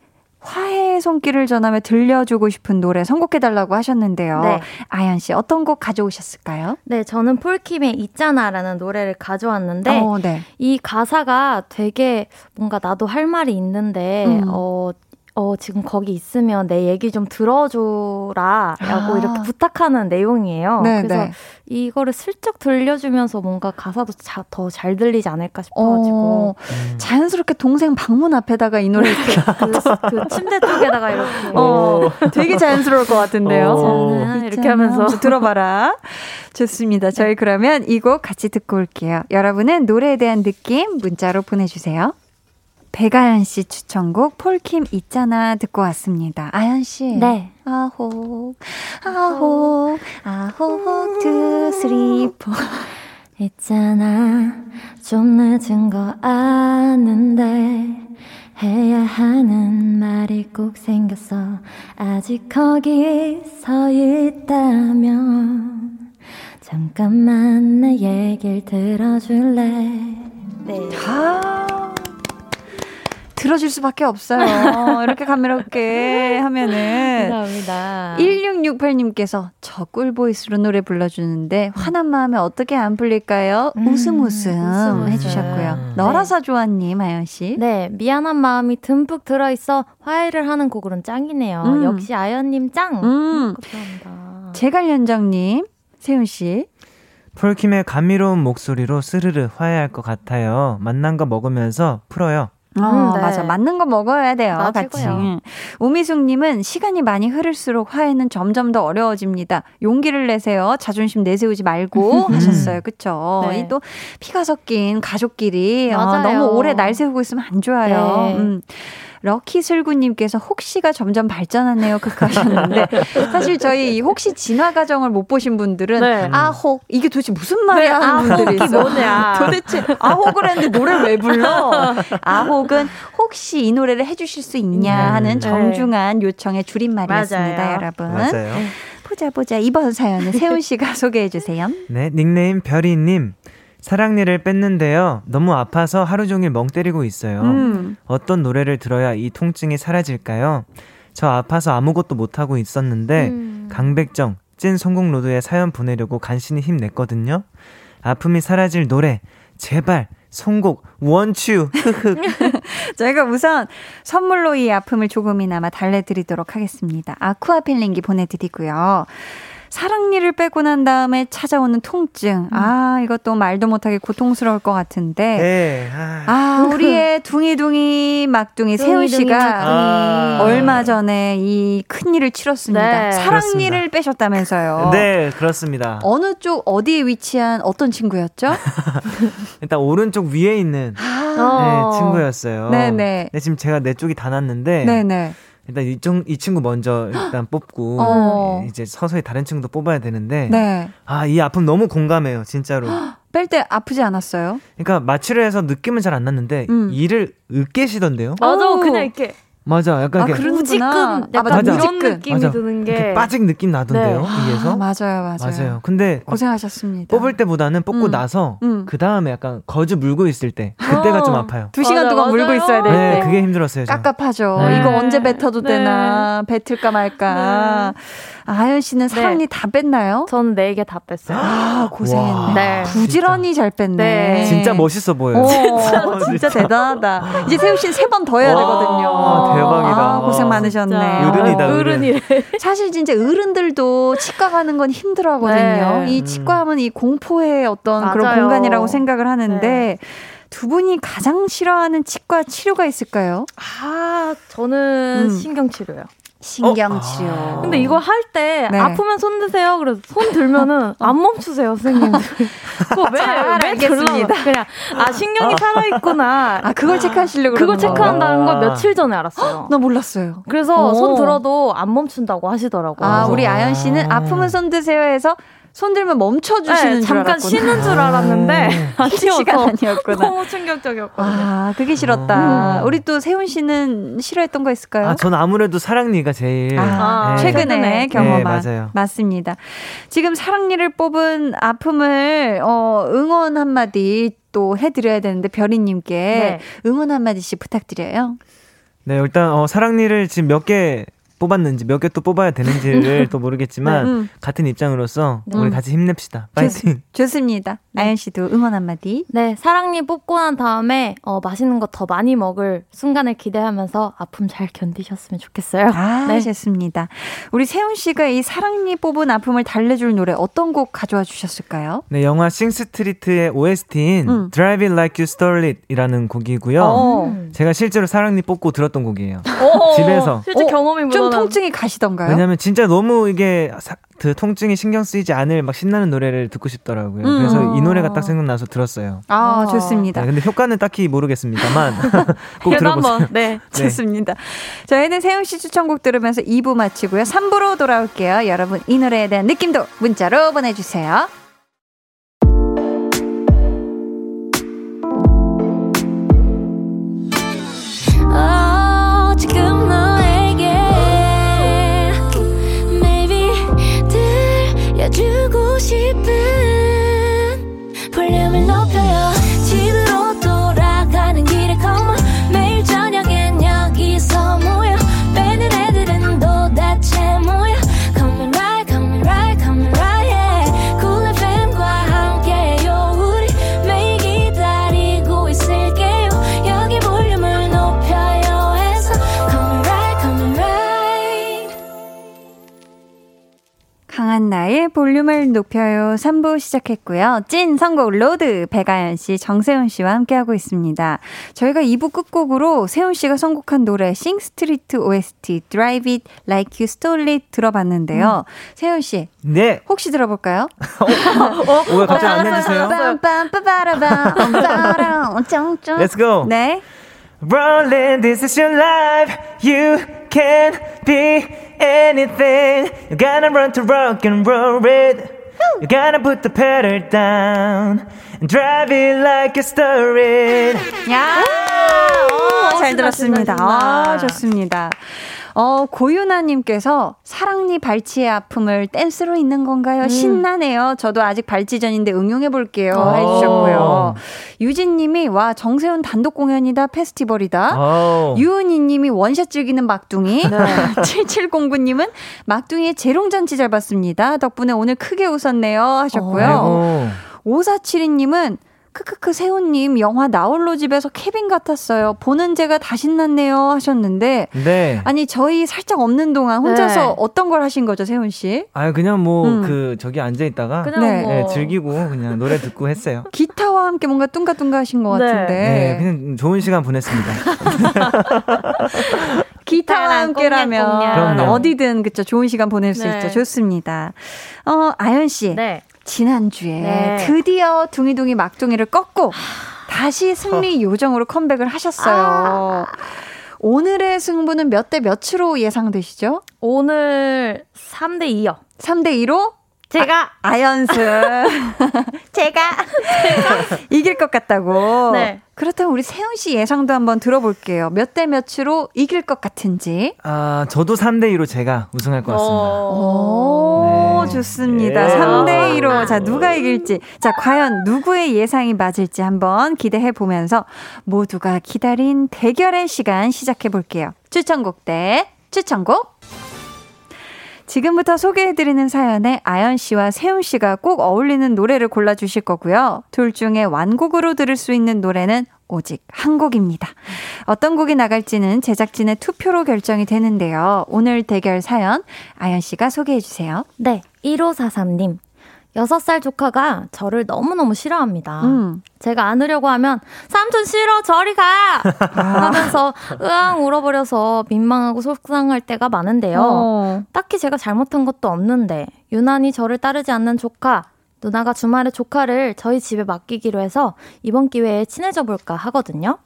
화해의 손길을 전하며 들려주고 싶은 노래 선곡해달라고 하셨는데요. 네. 아연 씨, 어떤 곡 가져오셨을까요? 네, 저는 폴킴의 있잖아라는 노래를 가져왔는데 어, 네. 이 가사가 되게 뭔가 나도 할 말이 있는데 음. 어. 어, 지금 거기 있으면 내 얘기 좀 들어줘라. 라고 아. 이렇게 부탁하는 내용이에요. 네, 그래서 네. 이거를 슬쩍 들려주면서 뭔가 가사도 더 잘 들리지 않을까 싶어가지고. 어, 자연스럽게 동생 방문 앞에다가 이 노래 이렇게. [laughs] 그, 그 침대 쪽에다가 이렇게. 어, 되게 자연스러울 것 같은데요. 어. 이렇게. 하면서. 들어봐라. 좋습니다. 저희 그러면 이 곡 같이 듣고 올게요. 여러분은 노래에 대한 느낌 문자로 보내주세요. 배가연 씨 추천곡 폴킴 있잖아 듣고 왔습니다. 아연 씨. 네. 아홉, 아홉, 아홉, two, three, four. 있잖아 좀 늦은 거 아는데 해야 하는 말이 꼭 생겼어 아직 거기 서 있다면 잠깐만 내 얘길 들어줄래 네. 아, 들어줄 수밖에 없어요. 이렇게 감미롭게 하면은. 감사합니다 1668님께서 저 꿀보이스로 노래 불러주는데 화난 마음에 어떻게 안 풀릴까요? 음, 웃음 웃음 웃음. 해주셨고요. 너라서 좋았니, 마연씨? 네, 미안한 마음이 듬뿍 들어있어 화해를 하는 곡으로는 짱이네요. 음. 역시 아연님 짱. 음. 감사합니다. 제갈연장님, 세훈씨. 폴킴의 감미로운 목소리로 스르르 화해할 것 같아요. 만난 거 먹으면서 풀어요. 어, 네. 맞아. 맞는 거 먹어야 돼요. 아, 같이. 오미숙님은 시간이 많이 흐를수록 화해는 점점 더 어려워집니다. 용기를 내세요. 자존심 내세우지 말고 [laughs] 하셨어요. 그쵸? 네. 이또 피가 섞인 가족끼리 어, 맞아요. 너무 오래 날 세우고 있으면 안 좋아요. 네. 음. 럭키 슬구님께서 혹시가 점점 발전하네요. 극하셨는데 [laughs] 사실 저희 이 혹시 진화 과정을 못 보신 분들은 네. 아혹 이게 도대체 무슨 말이야 하는 분들이 아혹이 있어. 뭐냐. [laughs] 도대체 아혹을 했는데 노래를 왜 불러? 아혹은 혹시 이 노래를 해주실 수 있냐 하는 정중한 요청의 줄임말이었습니다, 맞아요. 여러분. 맞아요. 보자 보자 이번 사연은 세훈 씨가 [laughs] 소개해 주세요. 네, 닉네임 별이님. 사랑니를 뺐는데요. 너무 아파서 하루 종일 멍 때리고 있어요. 음. 어떤 노래를 들어야 이 통증이 사라질까요? 저 아파서 아무것도 못하고 있었는데, 음. 강백정, 찐 성공로드에 사연 보내려고 간신히 힘냈거든요. 아픔이 사라질 노래, 제발, 원츄, 흐흐. [laughs] 저희가 우선 선물로 이 아픔을 조금이나마 달래드리도록 하겠습니다. 아쿠아 필링기 보내드리고요. 사랑니를 빼고 난 다음에 찾아오는 통증. 아, 이것도 말도 못하게 고통스러울 것 같은데. 네, 아, 아, [laughs] 우리의 둥이둥이 막둥이 세훈 씨가 아. 얼마 전에 이 큰일을 치렀습니다. 네. 사랑니를 빼셨다면서요. 네, 그렇습니다. 어느 쪽 어디에 위치한 어떤 친구였죠? [laughs] 일단 오른쪽 위에 있는 어. 네, 친구였어요. 네네. 네, 지금 제가 내 쪽이 다 났는데, 네 네. 일단 이쪽 이 친구 먼저 일단 [gasps] 뽑고 어. 예, 이제 서서히 다른 친구도 뽑아야 되는데 네. 아이 아픔 너무 공감해요 진짜로 [gasps] 뺄 때 아프지 않았어요? 그러니까 마취를 해서 느낌은 잘 안 났는데 음. 이를 으깨시던데요 맞아, 어우. 그냥 이렇게 맞아 약간 아, 그런- 그러는구나. 약간 아, 맞아. 이런. 느낌이 맞아. 드는 게 빠진 느낌 나던데요 네. 위에서 아, 맞아요, 맞아요. 맞아요 근데 막 고생하셨습니다. 뽑을 때보다는 뽑고 음. 나서 음. 그 다음에 약간 거즈 물고 있을 때 그때가 어. 좀 아파요 두 시간 동안 물고 맞아요. 있어야 될네 때. 그게 힘들었어요 저. 깝깝하죠. 네. 이거 언제 뱉어도 네. 되나, 뱉을까 말까. 아연 씨는 사랑니 다 뺐나요? 저는 네 개 다 뺐어요. 아, 고생했네. 와. 네. 부지런히 잘 뺐네. 네. 진짜 멋있어 보여요 어, 진짜 대단하다. 이제 세훈 씨는 세 번 더 해야 와, 되거든요. 대박이다. 아, 고생 많으셨네. 진짜. 어른이다, 어른. 어른이래. 사실 진짜 어른들도 치과 가는 건 힘들어 하거든요. 네. 이 치과 하면 이 공포의 어떤 그런 맞아요. 공간이라고 생각을 하는데 네. 두 분이 가장 싫어하는 치과 치료가 있을까요? 아, 저는 음. 신경치료요. 신경치료. 아. 근데 이거 할때 네. 아프면 손 드세요. 그래서 손 들면은 [laughs] 안 멈추세요, 선생님들. 그거 왜, 잘왜 알겠습니다. 그냥, 아, 신경이 살아 있구나. 아, 그걸 체크하시려고 그걸 체크한다는 걸 아. 며칠 전에 알았어요. 나 몰랐어요. 그래서 오. 손 들어도 안 멈춘다고 하시더라고요. 아, 어. 우리 아연 씨는 아프면 손 드세요 해서 손 들면 멈춰주시는 네, 줄 잠깐 알았구나. 쉬는 줄 알았는데 [laughs] 쉬는 시간 아니었구나. 너무 충격적이었거든요. 아, 그게 싫었다. 음. 우리 또 세훈 씨는 싫어했던 거 있을까요? 아, 전 아무래도 사랑니가 제일 아, 네. 최근에 최근에. 경험한 네, 맞아요. 맞습니다. 지금 사랑니를 뽑은 아픔을 어, 응원 한 마디 또 해드려야 되는데 별이님께 네. 응원 한 마디씩 부탁드려요. 네, 일단 어, 사랑니를 지금 몇개 뽑았는지 몇 개 또 뽑아야 되는지를 [laughs] 또 모르겠지만 네, 음. 같은 입장으로서 네. 우리 같이 힘냅시다. 파이팅. 좋습니다. 아연 씨도 응원 한마디. 네, 사랑니 뽑고 난 다음에 어, 맛있는 거 더 많이 먹을 순간을 기대하면서 아픔 잘 견디셨으면 좋겠어요. 아, [laughs] 네. 좋습니다. 우리 세훈 씨가 이 사랑니 뽑은 아픔을 달래줄 노래 어떤 곡 가져와 주셨을까요? 네, 영화 싱스트리트의 OST인 음. Drive It Like You Stole It이라는 곡이고요. 어. 음. 제가 실제로 사랑니 뽑고 들었던 곡이에요. 오, 집에서. 실제 어, 경험이 좀 묻어난 통증이 가시던가요? 왜냐면 진짜 너무 이게 사- 그 통증이 신경 쓰이지 않을 막 신나는 노래를 듣고 싶더라고요. 음. 그래서 이 노래가 딱 생각나서 들었어요. 아, 어. 좋습니다. 네, 근데 효과는 딱히 모르겠습니다만 [laughs] [laughs] 꼭 그래도 들어보세요. 한번 네, 좋습니다. 저희는 세훈 씨 추천곡 들으면서 2부 마치고요. 3부로 돌아올게요. 여러분 이 노래에 대한 느낌도 문자로 보내주세요. 강한나의 볼륨을 높여요 3부 시작했고요. 찐 선곡 road 배가연 씨, 정세훈 씨와 함께하고 있습니다. 저희가 2부 끝곡으로 세훈 씨가 선곡한 노래 Sing Street OST Drive It Like You Stole It 들어봤는데요. 세훈 씨 네. 혹시 들어볼까요? 오, 왜 갑자기 안 해주세요? 빰빰빰빠라밤 [laughs] Let's go. 네. Rolling, this is your life. You can be anything. You gotta run to rock and roll it. You gotta put the pedal down and drive it like a story. 야, 오, 잘 들었습니다. 아, 좋습니다. 어, 고유나님께서 사랑니 발치의 아픔을 댄스로 있는 건가요? 신나네요. 저도 아직 발치 전인데 응용해 볼게요. 오. 해주셨고요. 유진님이 와 정세훈 단독 공연이다 페스티벌이다. 오. 원샷 즐기는 막둥이. [laughs] 7709님은 막둥이의 재롱잔치 잘 봤습니다. 덕분에 오늘 크게 웃었네요. 하셨고요. 아이고. 5472님은 크크크 세훈님 영화 나홀로 집에서 케빈 같았어요. 보는 제가 다 신났네요 하셨는데 네. 아니 저희 살짝 없는 동안 혼자서 네. 어떤 걸 하신 거죠 세훈 씨? 아 그냥 뭐 음. 그 저기 앉아 있다가 그냥 네. 뭐 네, 즐기고 그냥 노래 듣고 했어요. [laughs] 기타와 함께 뭔가 뚱가뚱가 하신 것 네. 같은데 네, 그냥 좋은 시간 보냈습니다. [laughs] 기타와 함께라면. 어디든 그쵸 좋은 시간 보낼 수 네. 있죠 좋습니다. 어 아연 씨 네. 지난주에 네. 드디어 둥이둥이 막둥이를 꺾고 다시 승리 요정으로 컴백을 하셨어요. 오늘의 승부는 몇 대 몇으로 예상되시죠? 오늘 3대 2요. 3대 2로 제가 아 연스 [laughs] 제가 이길 것 같다고. 네. 그렇다면 우리 세훈 씨 예상도 한번 들어볼게요. 몇 대 몇으로 이길 것 같은지. 아 저도 3대 2로 제가 우승할 것 같습니다. 오, 네. 좋습니다. 예. 3대 2로 자 누가 이길지. 자 과연 누구의 예상이 맞을지 한번 기대해 보면서 모두가 기다린 대결의 시간 시작해 볼게요. 추천곡 대 추천곡. 지금부터 소개해드리는 사연에 아연 씨와 세훈 씨가 꼭 어울리는 노래를 골라주실 거고요. 둘 중에 완곡으로 들을 수 있는 노래는 오직 한 곡입니다. 어떤 곡이 나갈지는 제작진의 투표로 결정이 되는데요. 오늘 대결 사연 아연 씨가 소개해 주세요. 네. 1543님. 6살 조카가 저를 너무너무 싫어합니다. 음. 제가 안으려고 하면 삼촌 싫어 저리 가 하면서 으앙 울어버려서 민망하고 속상할 때가 많은데요. 어. 딱히 제가 잘못한 것도 없는데 유난히 저를 따르지 않는 조카 누나가 주말에 조카를 저희 집에 맡기기로 해서 이번 기회에 친해져 볼까 하거든요.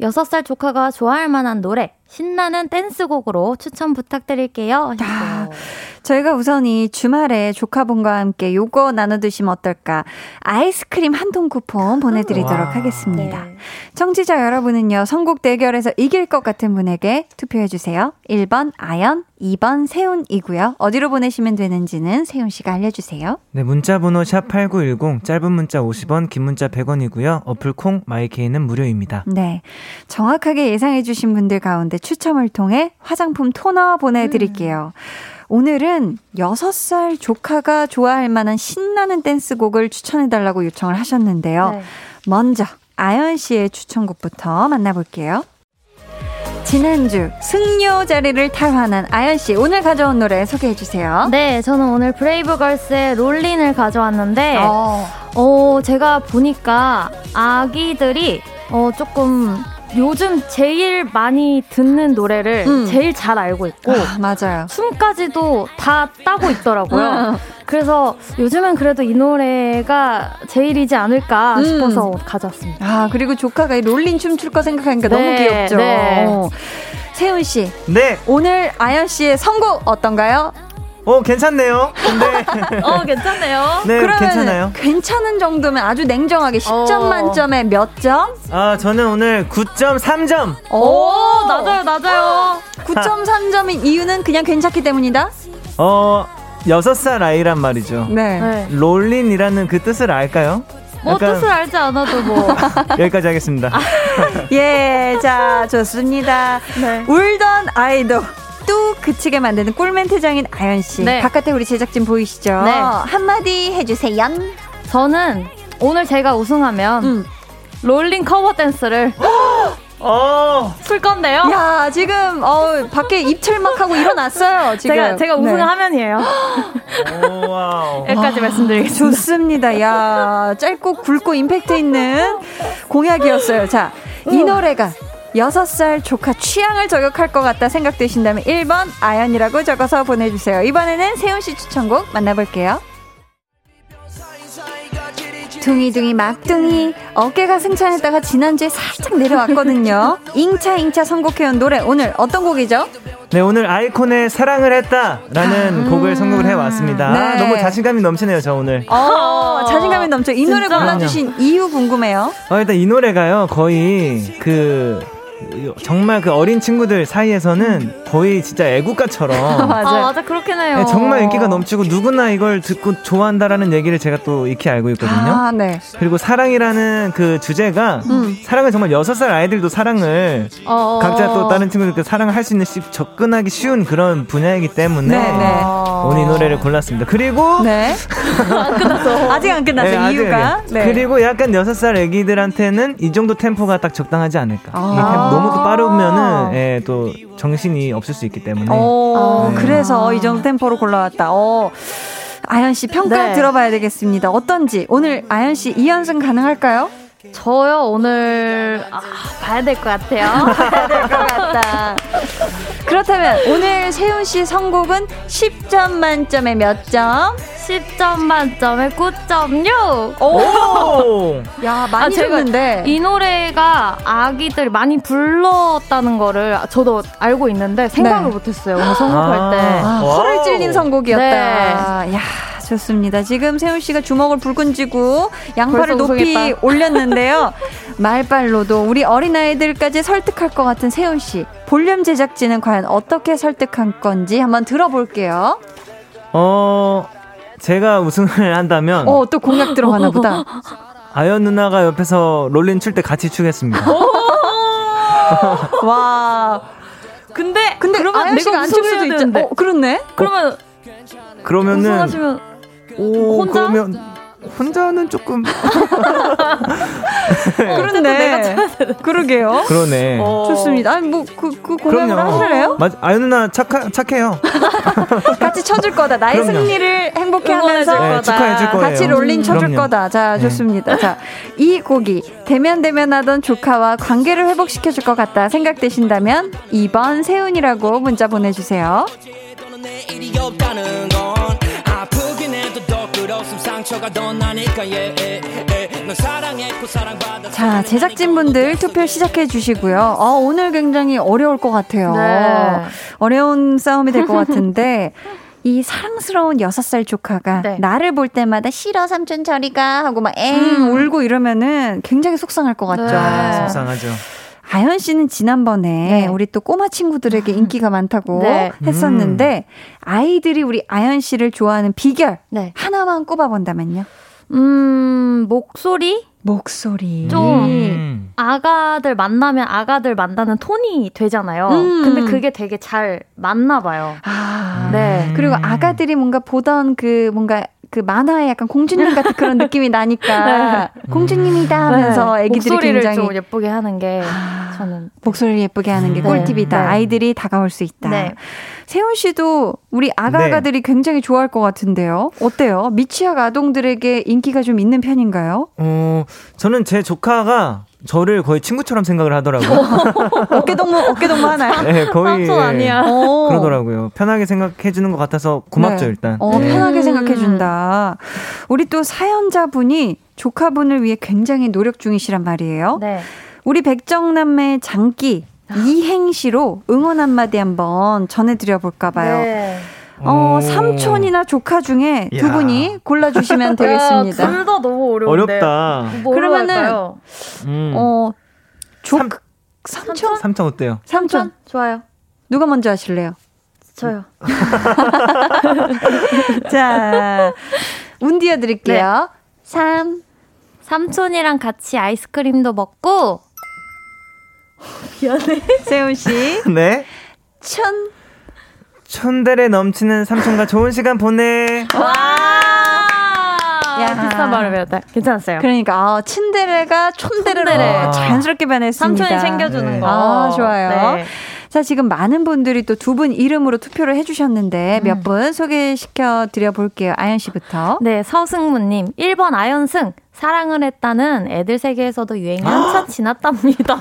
6살 조카가 좋아할 만한 노래 신나는 댄스곡으로 추천 부탁드릴게요. 저희가 우선 이 주말에 조카분과 함께 요거 나눠 드시면 어떨까? 아이스크림 한 통 쿠폰 보내드리도록 와. 하겠습니다. 네. 청취자 여러분은요, 선곡 대결에서 이길 것 같은 분에게 투표해주세요. 1번 아연, 2번 세훈이고요. 어디로 보내시면 되는지는 세훈 씨가 알려주세요. 네, 문자 번호 샵8910 짧은 문자 50원, 긴 문자 100원이고요. 어플 콩 마이케이는 무료입니다. 네. 정확하게 예상해주신 분들 가운데 추첨을 통해 화장품 토너 보내드릴게요. 오늘은 6살 조카가 좋아할 만한 신나는 댄스곡을 추천해달라고 요청을 하셨는데요. 네. 먼저 아연 씨의 추천곡부터 만나볼게요. 지난주 승려 자리를 탈환한 아연 씨 오늘 가져온 노래 소개해 주세요. 네, 저는 오늘 브레이브걸스의 롤린을 가져왔는데, 어. 어, 제가 보니까 아기들이, 어, 조금 요즘 제일 많이 듣는 노래를 음. 제일 잘 알고 있고 아, 맞아요. 춤까지도 다 따고 있더라고요. 음. 그래서 요즘은 그래도 이 노래가 제일이지 않을까 음. 싶어서 가져왔습니다. 아, 그리고 조카가 이 롤린 춤출 거 생각하니까 너무 네, 귀엽죠. 네. 어. 세훈 씨, 네. 오늘 아연 씨의 선곡 어떤가요? 어, 괜찮네요. 근데. [laughs] 어, 괜찮네요. 네, 그러면 괜찮아요. 괜찮은 정도면 아주 냉정하게 10점 어. 만점에 몇 점? 아, 저는 오늘 9.3점. 오, 낮아요, 낮아요. 9.3점인 이유는 그냥 괜찮기 때문이다? 어, 6살 아이란 말이죠. 네. 네. 롤린이라는 그 뜻을 알까요? 뭐 약간 뜻을 알지 않아도 뭐. [laughs] 여기까지 하겠습니다. 예, 자, 좋습니다. 네. 울던 아이도 뚝 그치게 만드는 꿀멘트장인 아연 씨. 네. 바깥에 우리 제작진 보이시죠? 네. 한마디 해주세요. 저는 오늘 제가 우승하면 음. 롤링 커버 댄스를 [gasps] 어, 풀 건데요. 야, 지금, 어, 밖에 입틀막 하고 일어났어요, 지금. 제가 제가 우승을 네. 하면이에요. [laughs] 여기까지 말씀드리겠습니다. 좋습니다. 야, 짧고 굵고 임팩트 있는 공약이었어요. 자, 이 노래가 6살 조카 취향을 저격할 것 같다 생각되신다면 1번 아연이라고 적어서 보내주세요. 이번에는 세훈 씨 추천곡 만나볼게요. 둥이둥이 막둥이 어깨가 승천했다가 지난주에 살짝 내려왔거든요. [laughs] 잉차잉차 선곡해온 노래 오늘 어떤 곡이죠? 네, 오늘 아이콘의 사랑을 했다라는 곡을 선곡을 해왔습니다. 네. 아, 너무 자신감이 넘치네요, 저 오늘. 어, 자신감이 넘쳐. 이 노래? 골라주신 이유 궁금해요. 어, 일단 이 노래가요, 거의 그, 정말 그 어린 친구들 사이에서는 거의 진짜 애국가처럼. [laughs] 아 맞아 그렇긴 해요. 네, 정말 인기가 넘치고 누구나 이걸 듣고 좋아한다라는 얘기를 제가 또 익히 알고 있거든요. 아, 네. 그리고 사랑이라는 그 주제가 음. 사랑을 정말 여섯 살 아이들도 사랑을 어, 각자 또 다른 친구들께 사랑을 할 수 있는 시- 접근하기 쉬운 그런 분야이기 때문에 네, 네. 오늘 이 노래를 골랐습니다. 그리고 네. [laughs] 아직 안 끝났어요. 네, 아직 이유가. 아니에요. 네. 그리고 약간 여섯 살 애기들한테는 이 정도 템포가 딱 적당하지 않을까. 아. 너무 또 빠르면은 예, 또 정신이 없을 수 있기 때문에 어, 네. 그래서 이 정도 템포로 골라왔다. 어. 아연 씨 평가 네. 들어봐야 되겠습니다. 어떤지 오늘 아연 씨 2연승 가능할까요? 저요 오늘 아, 봐야 될 것 같아요. [laughs] 봐야 될 것 같다. 그렇다면 오늘 세훈 씨 선곡은 10점 만점에 몇 점? 10점 만점에 9.6. 오! 야 많이 아, 줬는데. 이 노래가 아기들 많이 불렀다는 거를 저도 알고 있는데 생각을 네. 못 했어요. 오늘 선곡할 아. 때. 아. 허를 찔린 선곡이었다. 네. 야, 좋습니다. 지금 세훈 씨가 주먹을 불끈 쥐고 양팔을 높이 우승했다. [laughs] 올렸는데요. 말발로도 우리 어린아이들까지 설득할 것 같은 세훈 씨. 볼륨 제작진은 과연 어떻게 설득한 건지 한번 들어볼게요. 어, 제가 우승을 한다면 어, 또 공약 들어가나 보다. [laughs] 아연 누나가 옆에서 롤린 출 때 같이 추겠습니다. [laughs] 와. 근데 근데 그러면 아연 씨가 내가 안 칠 수도 있죠. 되는데. 어, 그렇네. 그러면 그러면은 우승하시면 오, 혼자? 그러면 혼자는 조금 [laughs] 그렇네. 그러게요. 그러네. 좋습니다. 아니, 뭐, 그, 그 그럼요. 하실래요? 맞 아연 누나 착하, 착해요. [laughs] 같이 쳐줄 거다. 나의 그럼요. 승리를 행복해 응원해줄 하면서 네, 축하해줄 거예요. 같이 롤린 쳐줄 그럼요. 거다. 자, 네. 좋습니다. 자, 이 곡이 대면 대면하던 조카와 관계를 회복시켜줄 것 같다 생각되신다면 2번 세훈이라고 문자 보내주세요. 자, 제작진분들 투표 시작해 주시고요. 어, 오늘 굉장히 어려울 것 같아요. 네. 어려운 싸움이 될 것 같은데. 이 사랑스러운 여섯 살 조카가 네. 나를 볼 때마다 싫어 삼촌 저리가 하고 막엥 음. 울고 이러면은 굉장히 속상할 것 같죠. 네. 속상하죠. 아연 씨는 지난번에 네. 우리 또 꼬마 친구들에게 인기가 많다고 [laughs] 네. 했었는데 아이들이 우리 아연 씨를 좋아하는 비결 네. 하나만 꼽아본다면요. 음 목소리 목소리. 좀 음. 아가들 만나면 아가들 만나는 톤이 되잖아요. 음. 근데 그게 되게 잘 맞나 봐요. 아. 네. 그리고 아가들이 뭔가 보던 그 뭔가 그 만화에 약간 공주님 같은 그런 느낌이 나니까 [laughs] 공주님이다 하면서 애기들이 네. 목소리를 굉장히 좀 예쁘게 하는 게 아, 저는 목소리를 예쁘게 하는 게 음. 꿀팁이다. 네. 아이들이 다가올 수 있다. 네. 세훈 씨도 우리 아가 네. 아가들이 굉장히 좋아할 것 같은데요. 어때요? 미취학 아동들에게 인기가 좀 있는 편인가요? 어, 저는 제 조카가 저를 거의 친구처럼 생각을 하더라고요. [laughs] 어깨 동무 어깨 동무 하나요? 네, 거의 삼촌 아니야. 어. 그러더라고요. 편하게 생각해 주는 것 같아서 고맙죠, 네. 일단. 어, 네. 편하게 생각해준다. 우리 또 사연자분이 조카분을 위해 굉장히 노력 중이시란 말이에요. 네. 우리 백정남매 장기 이행시로 응원 한마디 한번 전해드려 볼까봐요. 네. 어, 오. 삼촌이나 조카 중에 두 야. 분이 골라주시면 되겠습니다. 둘 다 너무 어려운데. 어렵다. 뭐로 그러면은-? 음. 어, 조, 삼- 삼촌? 삼촌 어때요? 삼촌. 좋아요. 누가 먼저 하실래요? 저요. [laughs] 자, 운 띄워드릴게요. 네. 삼. 삼촌이랑 같이 아이스크림도 먹고 세훈 씨. [laughs] 네. 천. 촌대래 넘치는 삼촌과 좋은 시간 보내. 와! 야. 비슷한 말을 배웠다. 괜찮았어요. 그러니까, 어, 친데레가 촌데레로 촌데레. 자연스럽게 변했습니다. 삼촌이 챙겨주는 네. 거. 아, 좋아요. 네. 자, 지금 많은 분들이 또 두 분 이름으로 투표를 해주셨는데 몇 분 소개시켜 드려 볼게요. 아연 씨부터. 네, 서승무님. 1번 아연승. 사랑을 했다는 애들 세계에서도 유행이 한참 지났답니다.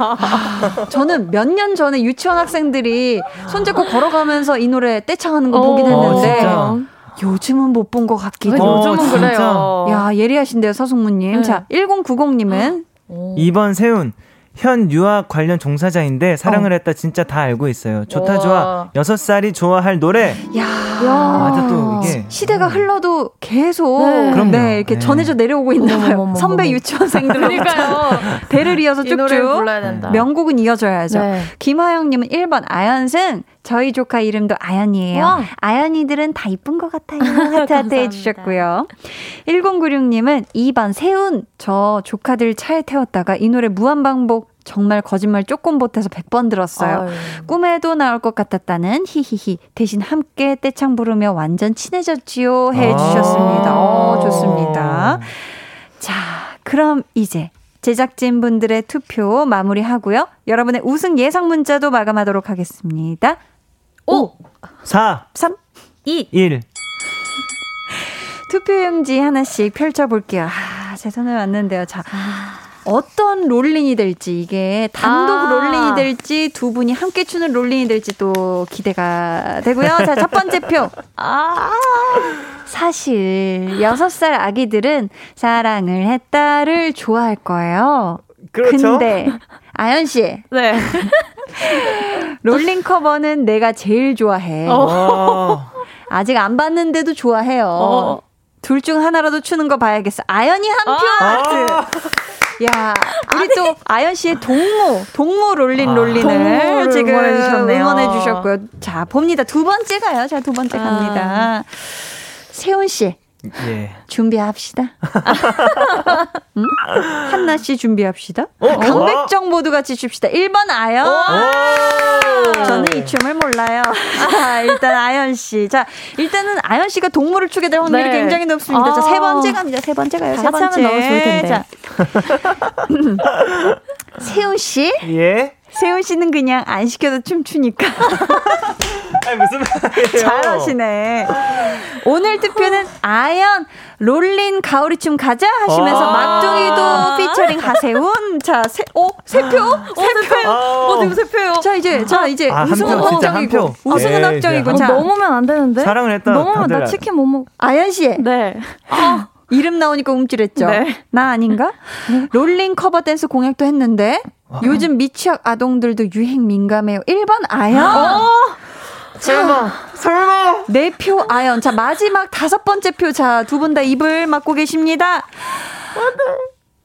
[laughs] 저는 몇 년 전에 유치원 학생들이 손잡고 걸어가면서 이 노래 떼창하는 거 보긴 어, 했는데 진짜. 요즘은 못 본 것 같기도. 어, 요즘은 진짜. 그래요. 야, 예리하신데요, 서승무님. 네. 자, 1090님은 2번 세훈. 현 유학 관련 종사자인데 사랑을 했다 진짜 다 알고 있어요. 좋다. 좋아. 여섯 살이 좋아할 노래. 야, 맞아 또 이게 시대가 흘러도 계속 네. 그럼요. 네, 이렇게 네. 전해져 내려오고 있나 봐요. 어머머머머. 선배 유치원생들 [laughs] 그러니까요. 대를 이어서 쭉쭉 불러야 된다. 명곡은 이어져야죠. 네. 김하영 님은 1번 아연승. 저희 조카 이름도 아연이에요. 와. 아연이들은 다 이쁜 것 같아요. [laughs] 하트 하트. 해주셨고요. 1096님은 2번 세운. 저 조카들 차에 태웠다가 이 노래 무한반복 정말 거짓말 조금 못해서 100번 들었어요. 아유. 꿈에도 나올 것 같았다는 히히히 대신 함께 떼창 부르며 완전 친해졌지요 해주셨습니다. 아. 어, 좋습니다. 자, 그럼 이제 제작진 분들의 투표 마무리하고요. 여러분의 우승 예상 문자도 마감하도록 하겠습니다. 5, 4, 3, 2. 1. 투표용지 하나씩 펼쳐볼게요. 아, 제 손에 왔는데요. 자, 어떤 롤링이 될지, 이게 단독 아. 롤링이 될지, 두 분이 함께 추는 롤링이 될지 또 기대가 되고요. 자, 첫 번째 표. 아. 사실, 여섯 살 아기들은 사랑을 했다를 좋아할 거예요. 그렇죠. 근데, 아연 씨, 네. [laughs] 롤링 커버는 내가 제일 좋아해. 와. 아직 안 봤는데도 좋아해요. 어. 둘중 하나라도 추는 거 봐야겠어. 아연이 한 표. 아. 야, 우리 또 아연 씨의 동무, 동무 롤린 아. 롤린을 동무를 지금 응원해 주셨네요. 응원해 주셨고요. 자, 봅니다. 두 번째 가요. 자, 두 번째 아. 갑니다. 세훈 씨, 예. 준비합시다. 응? [laughs] 한나 씨 준비합시다. 어? 강백정 모두 같이 춥시다. 1번 아연. 저는 이 춤을 몰라요. 자, [laughs] 일단 아연 씨. 자, 일단은 아연 씨가 동물을 추게 될 확률이 네. 굉장히 높습니다. 자, 세 아. 번째 갑니다. 세 번째 가요. 다세 번째. 너무 좋을 텐데. 자. [laughs] 세훈 씨? 예. 세훈 씨는 그냥 안 시켜도 춤추니까 [laughs] 아니 무슨 말이에요? 잘하시네. 오늘 투표는 아연 롤린 가오리춤 가자 하시면서 아. 막둥이도 피처링 하세훈. 자, 세, 오, 세 표? 세 표? 어, 지금 세 표요. 자, 이제, 자, 이제 아, 한 우승은 한 확정이고. 표. 우승은 예, 확정이고. 자, 어, 넘으면 안 되는데? 사랑을 했다. 넘으면 나 치킨 못 먹. 아연 씨. 네. 이름 나오니까 움찔했죠. 네. 나 아닌가? 롤린 커버 댄스 공약도 했는데 요즘 미취학 아동들도 유행 민감해요. 1번 아연. 설마, 설마. 네 표 아연. 자, 마지막 다섯 번째 표. 자, 두 분 다 입을 막고 계십니다.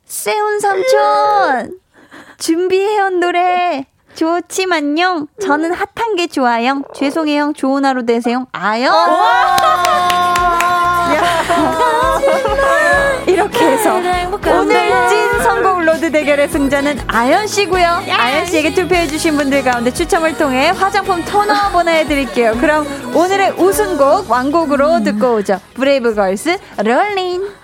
세훈 삼촌. 준비해온 노래. 좋지만요. 저는 핫한 게 좋아요. 죄송해요. 좋은 하루 되세요. 아연. 이렇게 해서 오늘 찐 대결의 승자는 아연 씨고요. 아연 씨에게 투표해 주신 분들 가운데 추첨을 통해 화장품 토너 보내드릴게요. 그럼 오늘의 우승곡 완곡으로 듣고 오죠. 브레이브걸스 롤린.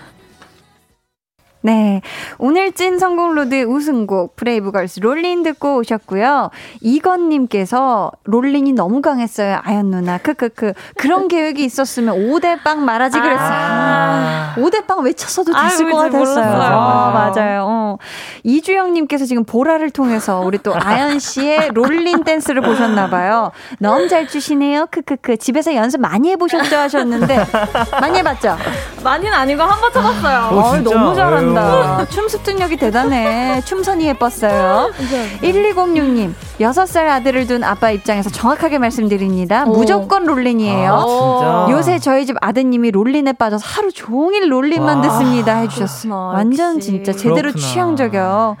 네. 오늘 찐 성공로드의 우승곡 브레이브걸스 롤린 듣고 오셨고요. 이건님께서 롤린이 너무 강했어요. 아연 누나. 크크크. 그런 [laughs] 계획이 있었으면 5대 빵 말하지 그랬어요. 아. 5대 빵 외쳤어도 됐을 것 같았어요. 어, 맞아요. 어. 이주영님께서 지금 보라를 통해서 우리 또 아연 씨의 롤린 댄스를 보셨나봐요. 너무 잘 추시네요. 크크크. 집에서 연습 많이 해보셨죠? 하셨는데. 많이 해봤죠? 많이는 아니고 한 번 쳐봤어요. 어, 너무 잘한다. 잘한다. 춤 습득력이 대단해. 춤선이 예뻤어요. 1206님, 6살 아들을 둔 아빠 입장에서 정확하게 말씀드립니다. 오. 무조건 롤린이에요. 아, 요새 저희 집 아드님이 롤린에 빠져서 하루 종일 롤린만 와. 듣습니다. 해주셨어요. 완전 진짜 제대로 그렇구나. 취향적이요.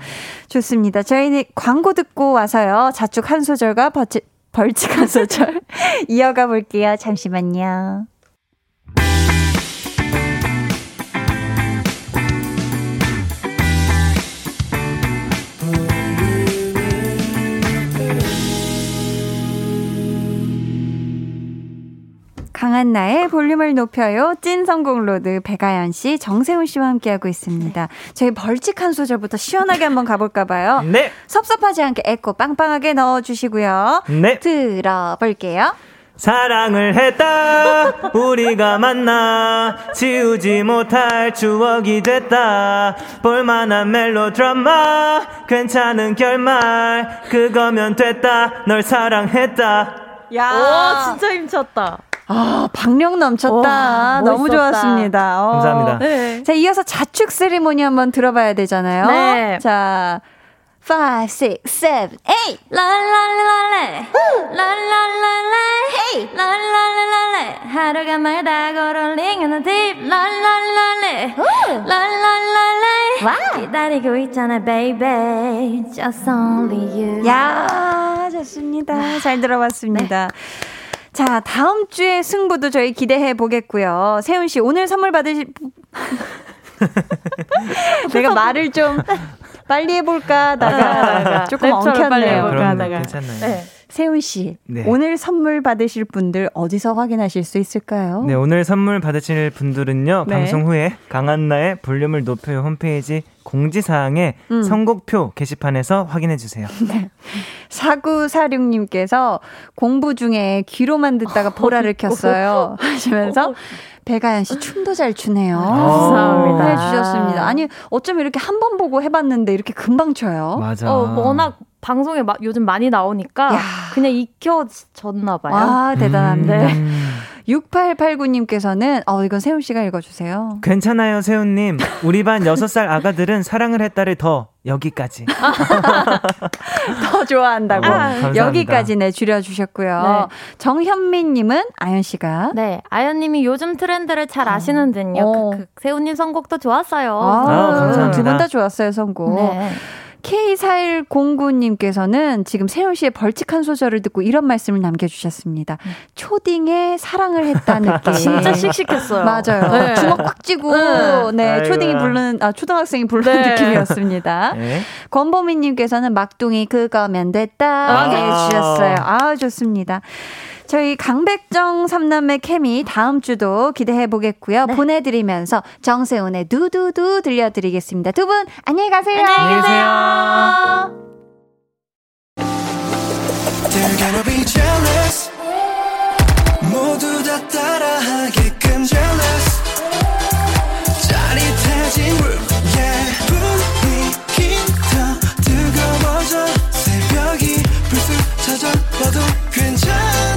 좋습니다. 저희는 광고 듣고 와서요. 자축 한 소절과 벌칙 한 소절 [laughs] 이어가 볼게요. 잠시만요. 강한 나의 볼륨을 높여요. 찐 성공 로드 배가연 씨, 정세훈 씨와 함께하고 있습니다. 저희 벌칙 한 소절부터 시원하게 한번 가볼까 봐요. 네. 섭섭하지 않게 에코 빵빵하게 넣어주시고요. 네. 들어볼게요. 사랑을 했다 우리가 만나 지우지 못할 추억이 됐다 볼만한 멜로드라마 괜찮은 결말 그거면 됐다 널 사랑했다 야 오, 진짜 힘쳤다 아, 박력 넘쳤다. 오, 너무 좋았습니다. 어. 감사합니다. 네. 자, 이어서 자축 세리머니 한번 들어봐야 되잖아요. 네. 자, 5, 6, 7, 8. 랄랄랄레. 랄랄랄레. 헤이. 랄랄랄레. 하루가 멀다 걸어링은 딥. 랄랄랄레. 랄랄랄레. 와. 기다리고 있잖아, baby. Just only you. 야, 좋습니다. 잘 들어봤습니다. 네. 자, 다음 주에 승부도 저희 기대해 보겠고요. 세훈 씨, 오늘 선물 받으실 내가 [laughs] 말을 좀 빨리 해볼까 하다가 조금 엉켰네요. 괜찮나요? 네. 세훈 씨, 네. 오늘 선물 받으실 분들 어디서 확인하실 수 있을까요? 네, 오늘 선물 받으실 분들은요. 네. 방송 후에 강한나의 볼륨을 높여요 홈페이지 공지사항에 음. 선곡표 게시판에서 확인해 주세요. [laughs] 네. 4946님께서 공부 중에 귀로만 듣다가 보라를 [laughs] 켰어요. 하시면서 배가연 씨 춤도 잘 추네요. 아, 감사합니다. 해주셨습니다. 아니 어쩜 이렇게 한 번 보고 해봤는데 이렇게 금방 춰요. 맞아. 어, 워낙 방송에 마, 요즘 많이 나오니까 야. 그냥 익혀졌나 봐요. 아 대단합니다. 음. 6889님께서는, 어, 이건 세훈 씨가 읽어주세요. 괜찮아요, 세훈님. 우리 반 6살 아가들은 사랑을 했다를 더 여기까지. [laughs] 더 좋아한다고. 아, 여기까지 네, 줄여주셨고요. 네. 정현민님은 아연 씨가. 네, 아연 님이 요즘 트렌드를 잘 아. 아시는 듯요. 어. 그, 그, 세훈님 선곡도 좋았어요. 아, 아 두분 다 좋았어요, 선곡. 네. K4109님께서는 지금 세훈 씨의 벌칙한 소절을 듣고 이런 말씀을 남겨주셨습니다. 음. 초딩에 사랑을 했다는 [laughs] 느낌. 진짜 씩씩했어요. 맞아요. 네. 주먹 꽉 쥐고, 네, 네 초딩이 부르는, 아, 초등학생이 부르는 네. 느낌이었습니다. 네. 권보미님께서는 막둥이 그거면 됐다. 아. 해주셨어요. 아, 좋습니다. 저희 강백정 삼남매 케미 다음 주도 기대해 보겠고요. 네. 보내드리면서 정세훈의 두두두 들려드리겠습니다. 두 분 안녕히 가세요. 안녕히 계세요. 모두 다 따라하게끔 jealous 짜릿해진 room yeah 분위기 더 뜨거워져 새벽이 불쑥 찾아와도 괜찮아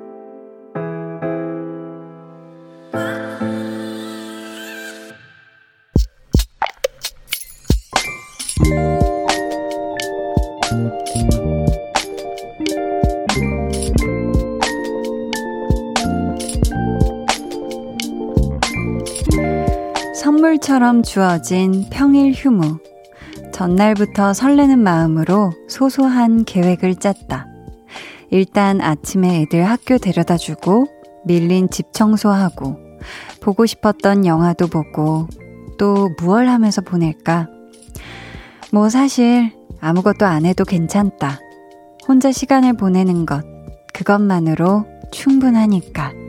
선물처럼 주어진 평일 휴무. 전날부터 설레는 마음으로 소소한 계획을 짰다. 일단 아침에 애들 학교 데려다 주고, 밀린 집 청소하고, 보고 싶었던 영화도 보고, 또 무얼 하면서 보낼까? 뭐 사실 아무것도 안 해도 괜찮다. 혼자 시간을 보내는 것, 그것만으로 충분하니까.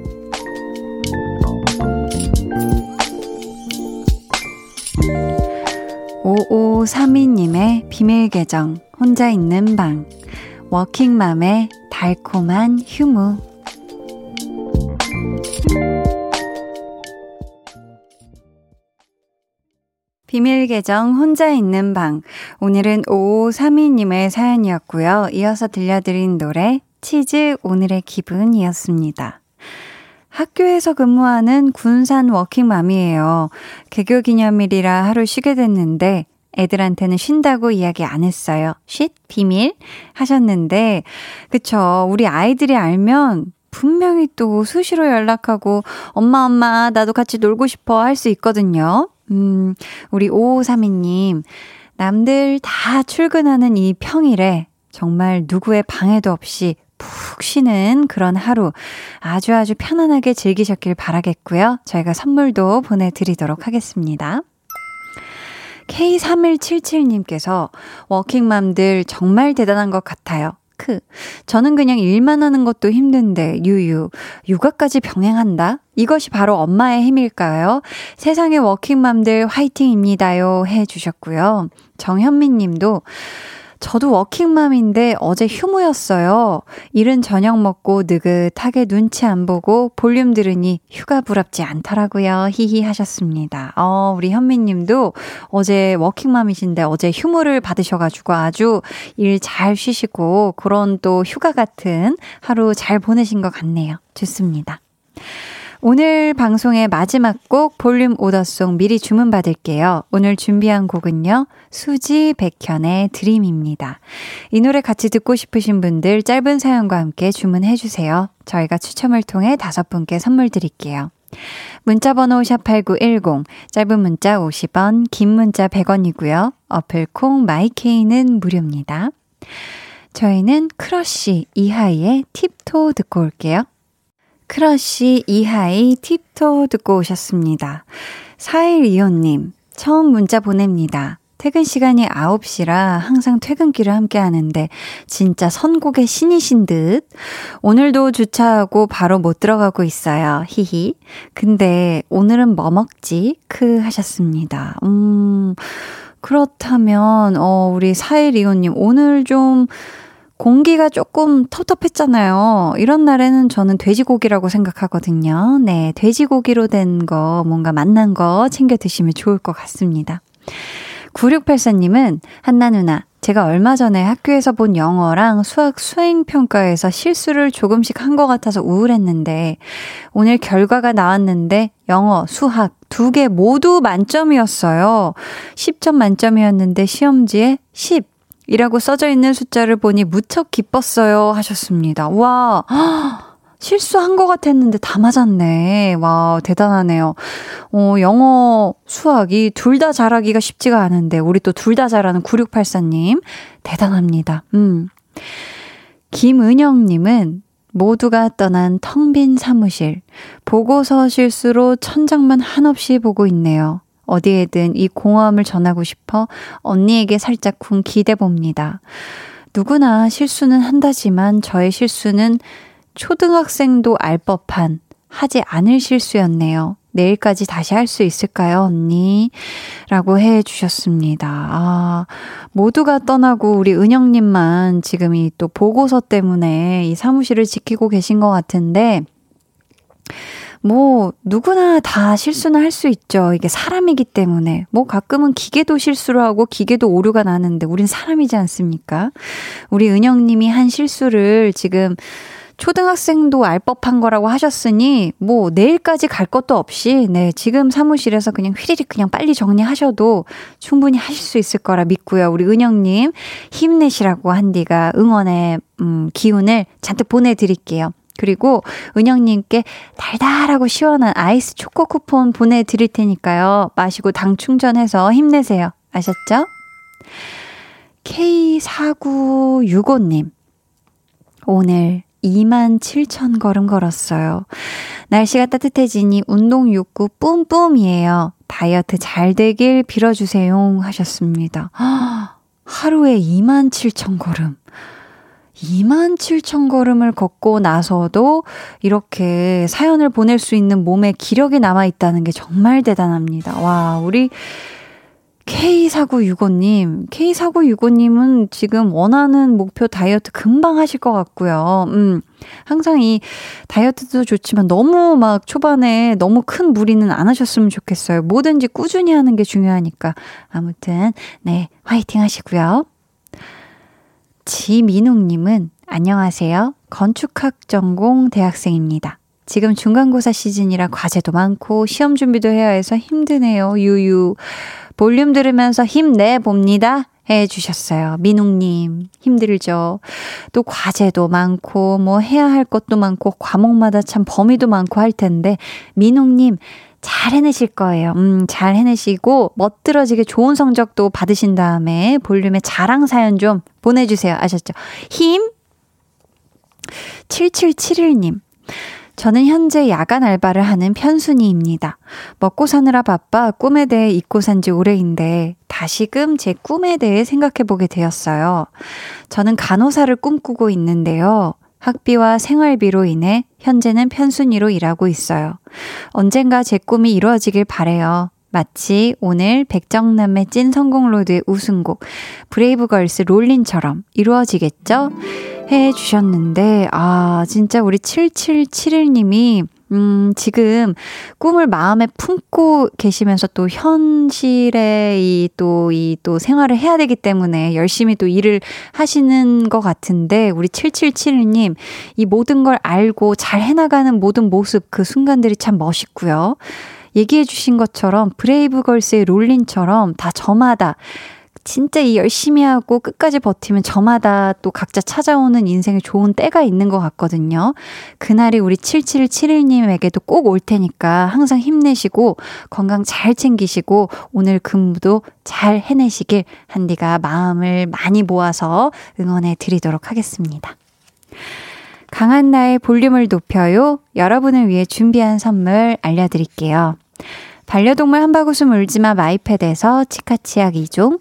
5532님의 비밀 계정, 혼자 있는 방. 워킹맘의 달콤한 휴무. 비밀 계정 혼자 있는 방. 오늘은 5532님의 사연이었고요. 이어서 들려드린 노래 치즈 오늘의 기분이었습니다. 학교에서 근무하는 군산 워킹맘이에요. 개교 기념일이라 하루 쉬게 됐는데 애들한테는 쉰다고 이야기 안 했어요. 쉿 비밀 하셨는데 그쵸 우리 아이들이 알면 분명히 또 수시로 연락하고 엄마 엄마 나도 같이 놀고 싶어 할 수 있거든요. 음, 우리 5532님, 남들 다 출근하는 이 평일에 정말 누구의 방해도 없이 푹 쉬는 그런 하루 아주 아주 편안하게 즐기셨길 바라겠고요. 저희가 선물도 보내드리도록 하겠습니다. K3177님께서 워킹맘들 정말 대단한 것 같아요. 크. 저는 그냥 일만 하는 것도 힘든데, 유유. 육아까지 병행한다? 이것이 바로 엄마의 힘일까요? 세상의 워킹맘들 화이팅입니다요. 해 주셨고요. 정현민 님도 저도 워킹맘인데 어제 휴무였어요. 일은 저녁 먹고 느긋하게 눈치 안 보고 볼륨 들으니 휴가 부럽지 않더라고요. 히히 하셨습니다. 어, 우리 현민 님도 어제 워킹맘이신데 어제 휴무를 받으셔가지고 아주 일 잘 쉬시고 그런 또 휴가 같은 하루 잘 보내신 것 같네요. 좋습니다. 오늘 방송의 마지막 곡 볼륨 오더송 미리 주문받을게요. 오늘 준비한 곡은요. 수지 백현의 드림입니다. 이 노래 같이 듣고 싶으신 분들 짧은 사연과 함께 주문해 주세요. 저희가 추첨을 통해 다섯 분께 선물 드릴게요. 문자 번호 샵8910 짧은 문자 50원, 긴 문자 100원이고요. 어플 콩 마이케이는 무료입니다. 저희는 크러쉬 이하이의 Tip Toe 듣고 올게요. 크러쉬 이하이 Tip Toe 듣고 오셨습니다. 4125님, 처음 문자 보냅니다. 퇴근 시간이 9시라 항상 퇴근길을 함께 하는데 진짜 선곡의 신이신 듯. 오늘도 주차하고 바로 못 들어가고 있어요. 히히. 근데 오늘은 뭐 먹지? 크 하셨습니다. 음. 그렇다면 어 우리 4125님 오늘 좀 공기가 조금 텁텁했잖아요. 이런 날에는 저는 돼지고기라고 생각하거든요. 네, 돼지고기로 된 거, 뭔가 맛난 거 챙겨 드시면 좋을 것 같습니다. 9684님은 한나 누나, 제가 얼마 전에 학교에서 본 영어랑 수학 수행평가에서 실수를 조금씩 한 것 같아서 우울했는데, 오늘 결과가 나왔는데, 영어, 수학 두 개 모두 만점이었어요. 10점 만점이었는데, 시험지에 10. 이라고 써져 있는 숫자를 보니 무척 기뻤어요 하셨습니다. 와, [gasps] 실수한 것 같았는데 다 맞았네. 와, 대단하네요. 어, 영어, 수학 이 둘 다 잘하기가 쉽지가 않은데, 우리 또 둘 다 잘하는 9684님, 대단합니다. 음. 김은영님은 모두가 떠난 텅 빈 사무실, 보고서 실수로 천장만 한없이 보고 있네요. 어디에든 이 공허함을 전하고 싶어 언니에게 살짝쿵 기대봅니다. 누구나 실수는 한다지만 저의 실수는 초등학생도 알 법한 하지 않을 실수였네요. 내일까지 다시 할 수 있을까요, 언니? 라고 해 주셨습니다. 아, 모두가 떠나고 우리 은영님만 지금 이 또 보고서 때문에 이 사무실을 지키고 계신 것 같은데, 뭐, 누구나 다 실수는 할수 있죠. 이게 사람이기 때문에. 뭐, 가끔은 기계도 실수를 하고 기계도 오류가 나는데, 우린 사람이지 않습니까? 우리 은영 님이 한 실수를 지금 초등학생도 알 법한 거라고 하셨으니, 뭐, 내일까지 갈 것도 없이, 네, 지금 사무실에서 그냥 휘리릭 그냥 빨리 정리하셔도 충분히 하실 수 있을 거라 믿고요. 우리 은영님, 힘내시라고 한디가 응원의, 음, 기운을 잔뜩 보내드릴게요. 그리고 은영님께 달달하고 시원한 아이스 초코 쿠폰 보내드릴 테니까요. 마시고 당 충전해서 힘내세요. 아셨죠? K4965님. 오늘 2만 7천 걸음 걸었어요. 날씨가 따뜻해지니 운동 욕구 뿜뿜이에요. 다이어트 잘 되길 빌어주세요. 하셨습니다. [gasps] 하루에 2만 7천 걸음. 2만 7천 걸음을 걷고 나서도 이렇게 사연을 보낼 수 있는 몸에 기력이 남아있다는 게 정말 대단합니다. 와, 우리 K4965님, K4965님은 지금 원하는 목표 다이어트 금방 하실 것 같고요. 음, 항상 이 다이어트도 좋지만 너무 막 초반에 너무 큰 무리는 안 하셨으면 좋겠어요. 뭐든지 꾸준히 하는 게 중요하니까. 아무튼, 네, 화이팅 하시고요. 지민웅님은 안녕하세요. 건축학 전공 대학생입니다. 지금 중간고사 시즌이라 과제도 많고 시험 준비도 해야 해서 힘드네요. 유유. 볼륨 들으면서 힘내 봅니다. 해 주셨어요. 민웅님, 힘들죠. 또 과제도 많고, 뭐 해야 할 것도 많고, 과목마다 참 범위도 많고 할 텐데, 민웅님, 잘 해내실 거예요. 음, 잘 해내시고, 멋들어지게 좋은 성적도 받으신 다음에 볼륨의 자랑 사연 좀 보내주세요. 아셨죠? 힘! 7771님. 저는 현재 야간 알바를 하는 편순이입니다. 먹고 사느라 바빠 꿈에 대해 잊고 산 지 오래인데 다시금 제 꿈에 대해 생각해 보게 되었어요. 저는 간호사를 꿈꾸고 있는데요. 학비와 생활비로 인해 현재는 편순이로 일하고 있어요. 언젠가 제 꿈이 이루어지길 바래요. 마치 오늘 백정남의 찐 성공로드의 우승곡 브레이브걸스 롤린처럼 이루어지겠죠? 해 주셨는데 아 진짜 우리 7771님이 음, 지금 꿈을 마음에 품고 계시면서 또 현실에 이 또, 이 또 생활을 해야 되기 때문에 열심히 또 일을 하시는 것 같은데, 우리 7771님, 이 모든 걸 알고 잘 해나가는 모든 모습, 그 순간들이 참 멋있고요. 얘기해 주신 것처럼 브레이브걸스의 롤린처럼 다 저마다 진짜 이 열심히 하고 끝까지 버티면 저마다 또 각자 찾아오는 인생에 좋은 때가 있는 것 같거든요. 그날이 우리 7771님에게도 꼭 올 테니까 항상 힘내시고 건강 잘 챙기시고 오늘 근무도 잘 해내시길 한디가 마음을 많이 모아서 응원해 드리도록 하겠습니다. 강한 나의 볼륨을 높여요. 여러분을 위해 준비한 선물 알려드릴게요. 반려동물 한바구음 울지마 마이패드에서 치카치약 2종,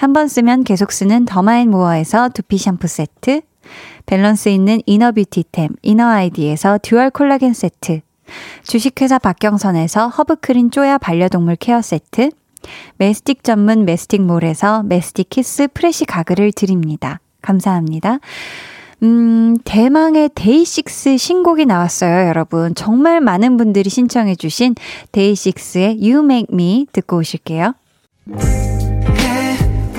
한 번 쓰면 계속 쓰는 더마앤모어에서 두피 샴푸 세트, 밸런스 있는 inner beauty템 이너 아이디에서 dual 콜라겐 세트, 주식회사 박경선에서 허브크린 쪼야 반려동물 케어 세트, 메스틱 전문 메스틱몰에서 메스틱 키스 프레시 가글을 드립니다. 감사합니다. 음, 대망의 데이식스 신곡이 나왔어요, 여러분. 정말 많은 분들이 신청해주신 데이식스의 You Make Me 듣고 오실게요.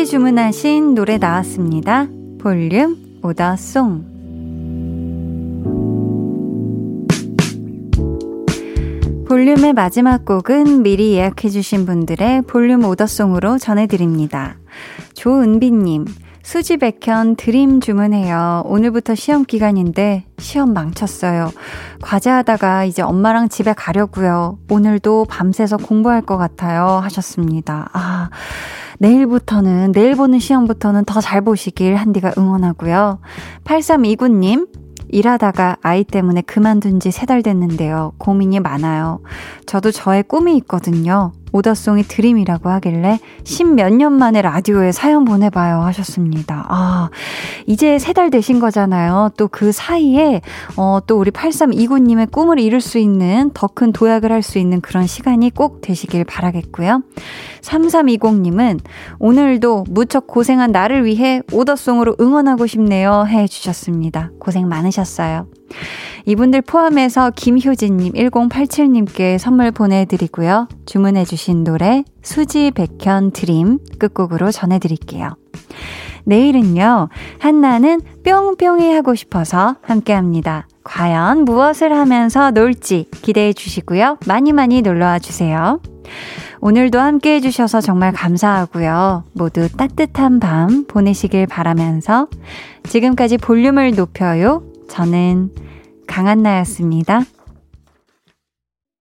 같이 주문하신 노래 나왔습니다. 볼륨 오더송. 볼륨의 마지막 곡은 미리 예약해주신 분들의 볼륨 오더송으로 전해드립니다. 조은비님, 수지 백현 드림 주문해요. 오늘부터 시험 기간인데 시험 망쳤어요. 과제하다가 이제 엄마랑 집에 가려고요. 오늘도 밤새서 공부할 것 같아요. 하셨습니다. 아, 내일부터는, 내일 보는 시험부터는 더 잘 보시길 한디가 응원하고요. 8329님, 일하다가 아이 때문에 그만둔 지 세 달 됐는데요. 고민이 많아요. 저도 저의 꿈이 있거든요. order song이 dream이라고 하길래 십몇 년 만에 라디오에 사연 보내봐요 하셨습니다. 아, 이제 세 달 되신 거잖아요. 또 그 사이에, 어, 또 우리 8329님의 꿈을 이룰 수 있는 더 큰 도약을 할 수 있는 그런 시간이 꼭 되시길 바라겠고요. 3320님은 오늘도 무척 고생한 나를 위해 오더송으로 응원하고 싶네요 해 주셨습니다. 고생 많으셨어요. 이분들 포함해서 김효진님, 1087님께 선물 보내드리고요. 주문해주신 노래 수지 백현 드림 끝곡으로 전해드릴게요. 내일은요, 한나는 뿅뿅이 하고 싶어서 함께 합니다. 과연 무엇을 하면서 놀지 기대해 주시고요. 많이 많이 놀러와 주세요. 오늘도 함께 해주셔서 정말 감사하고요. 모두 따뜻한 밤 보내시길 바라면서 지금까지 볼륨을 높여요. 저는 강한나였습니다.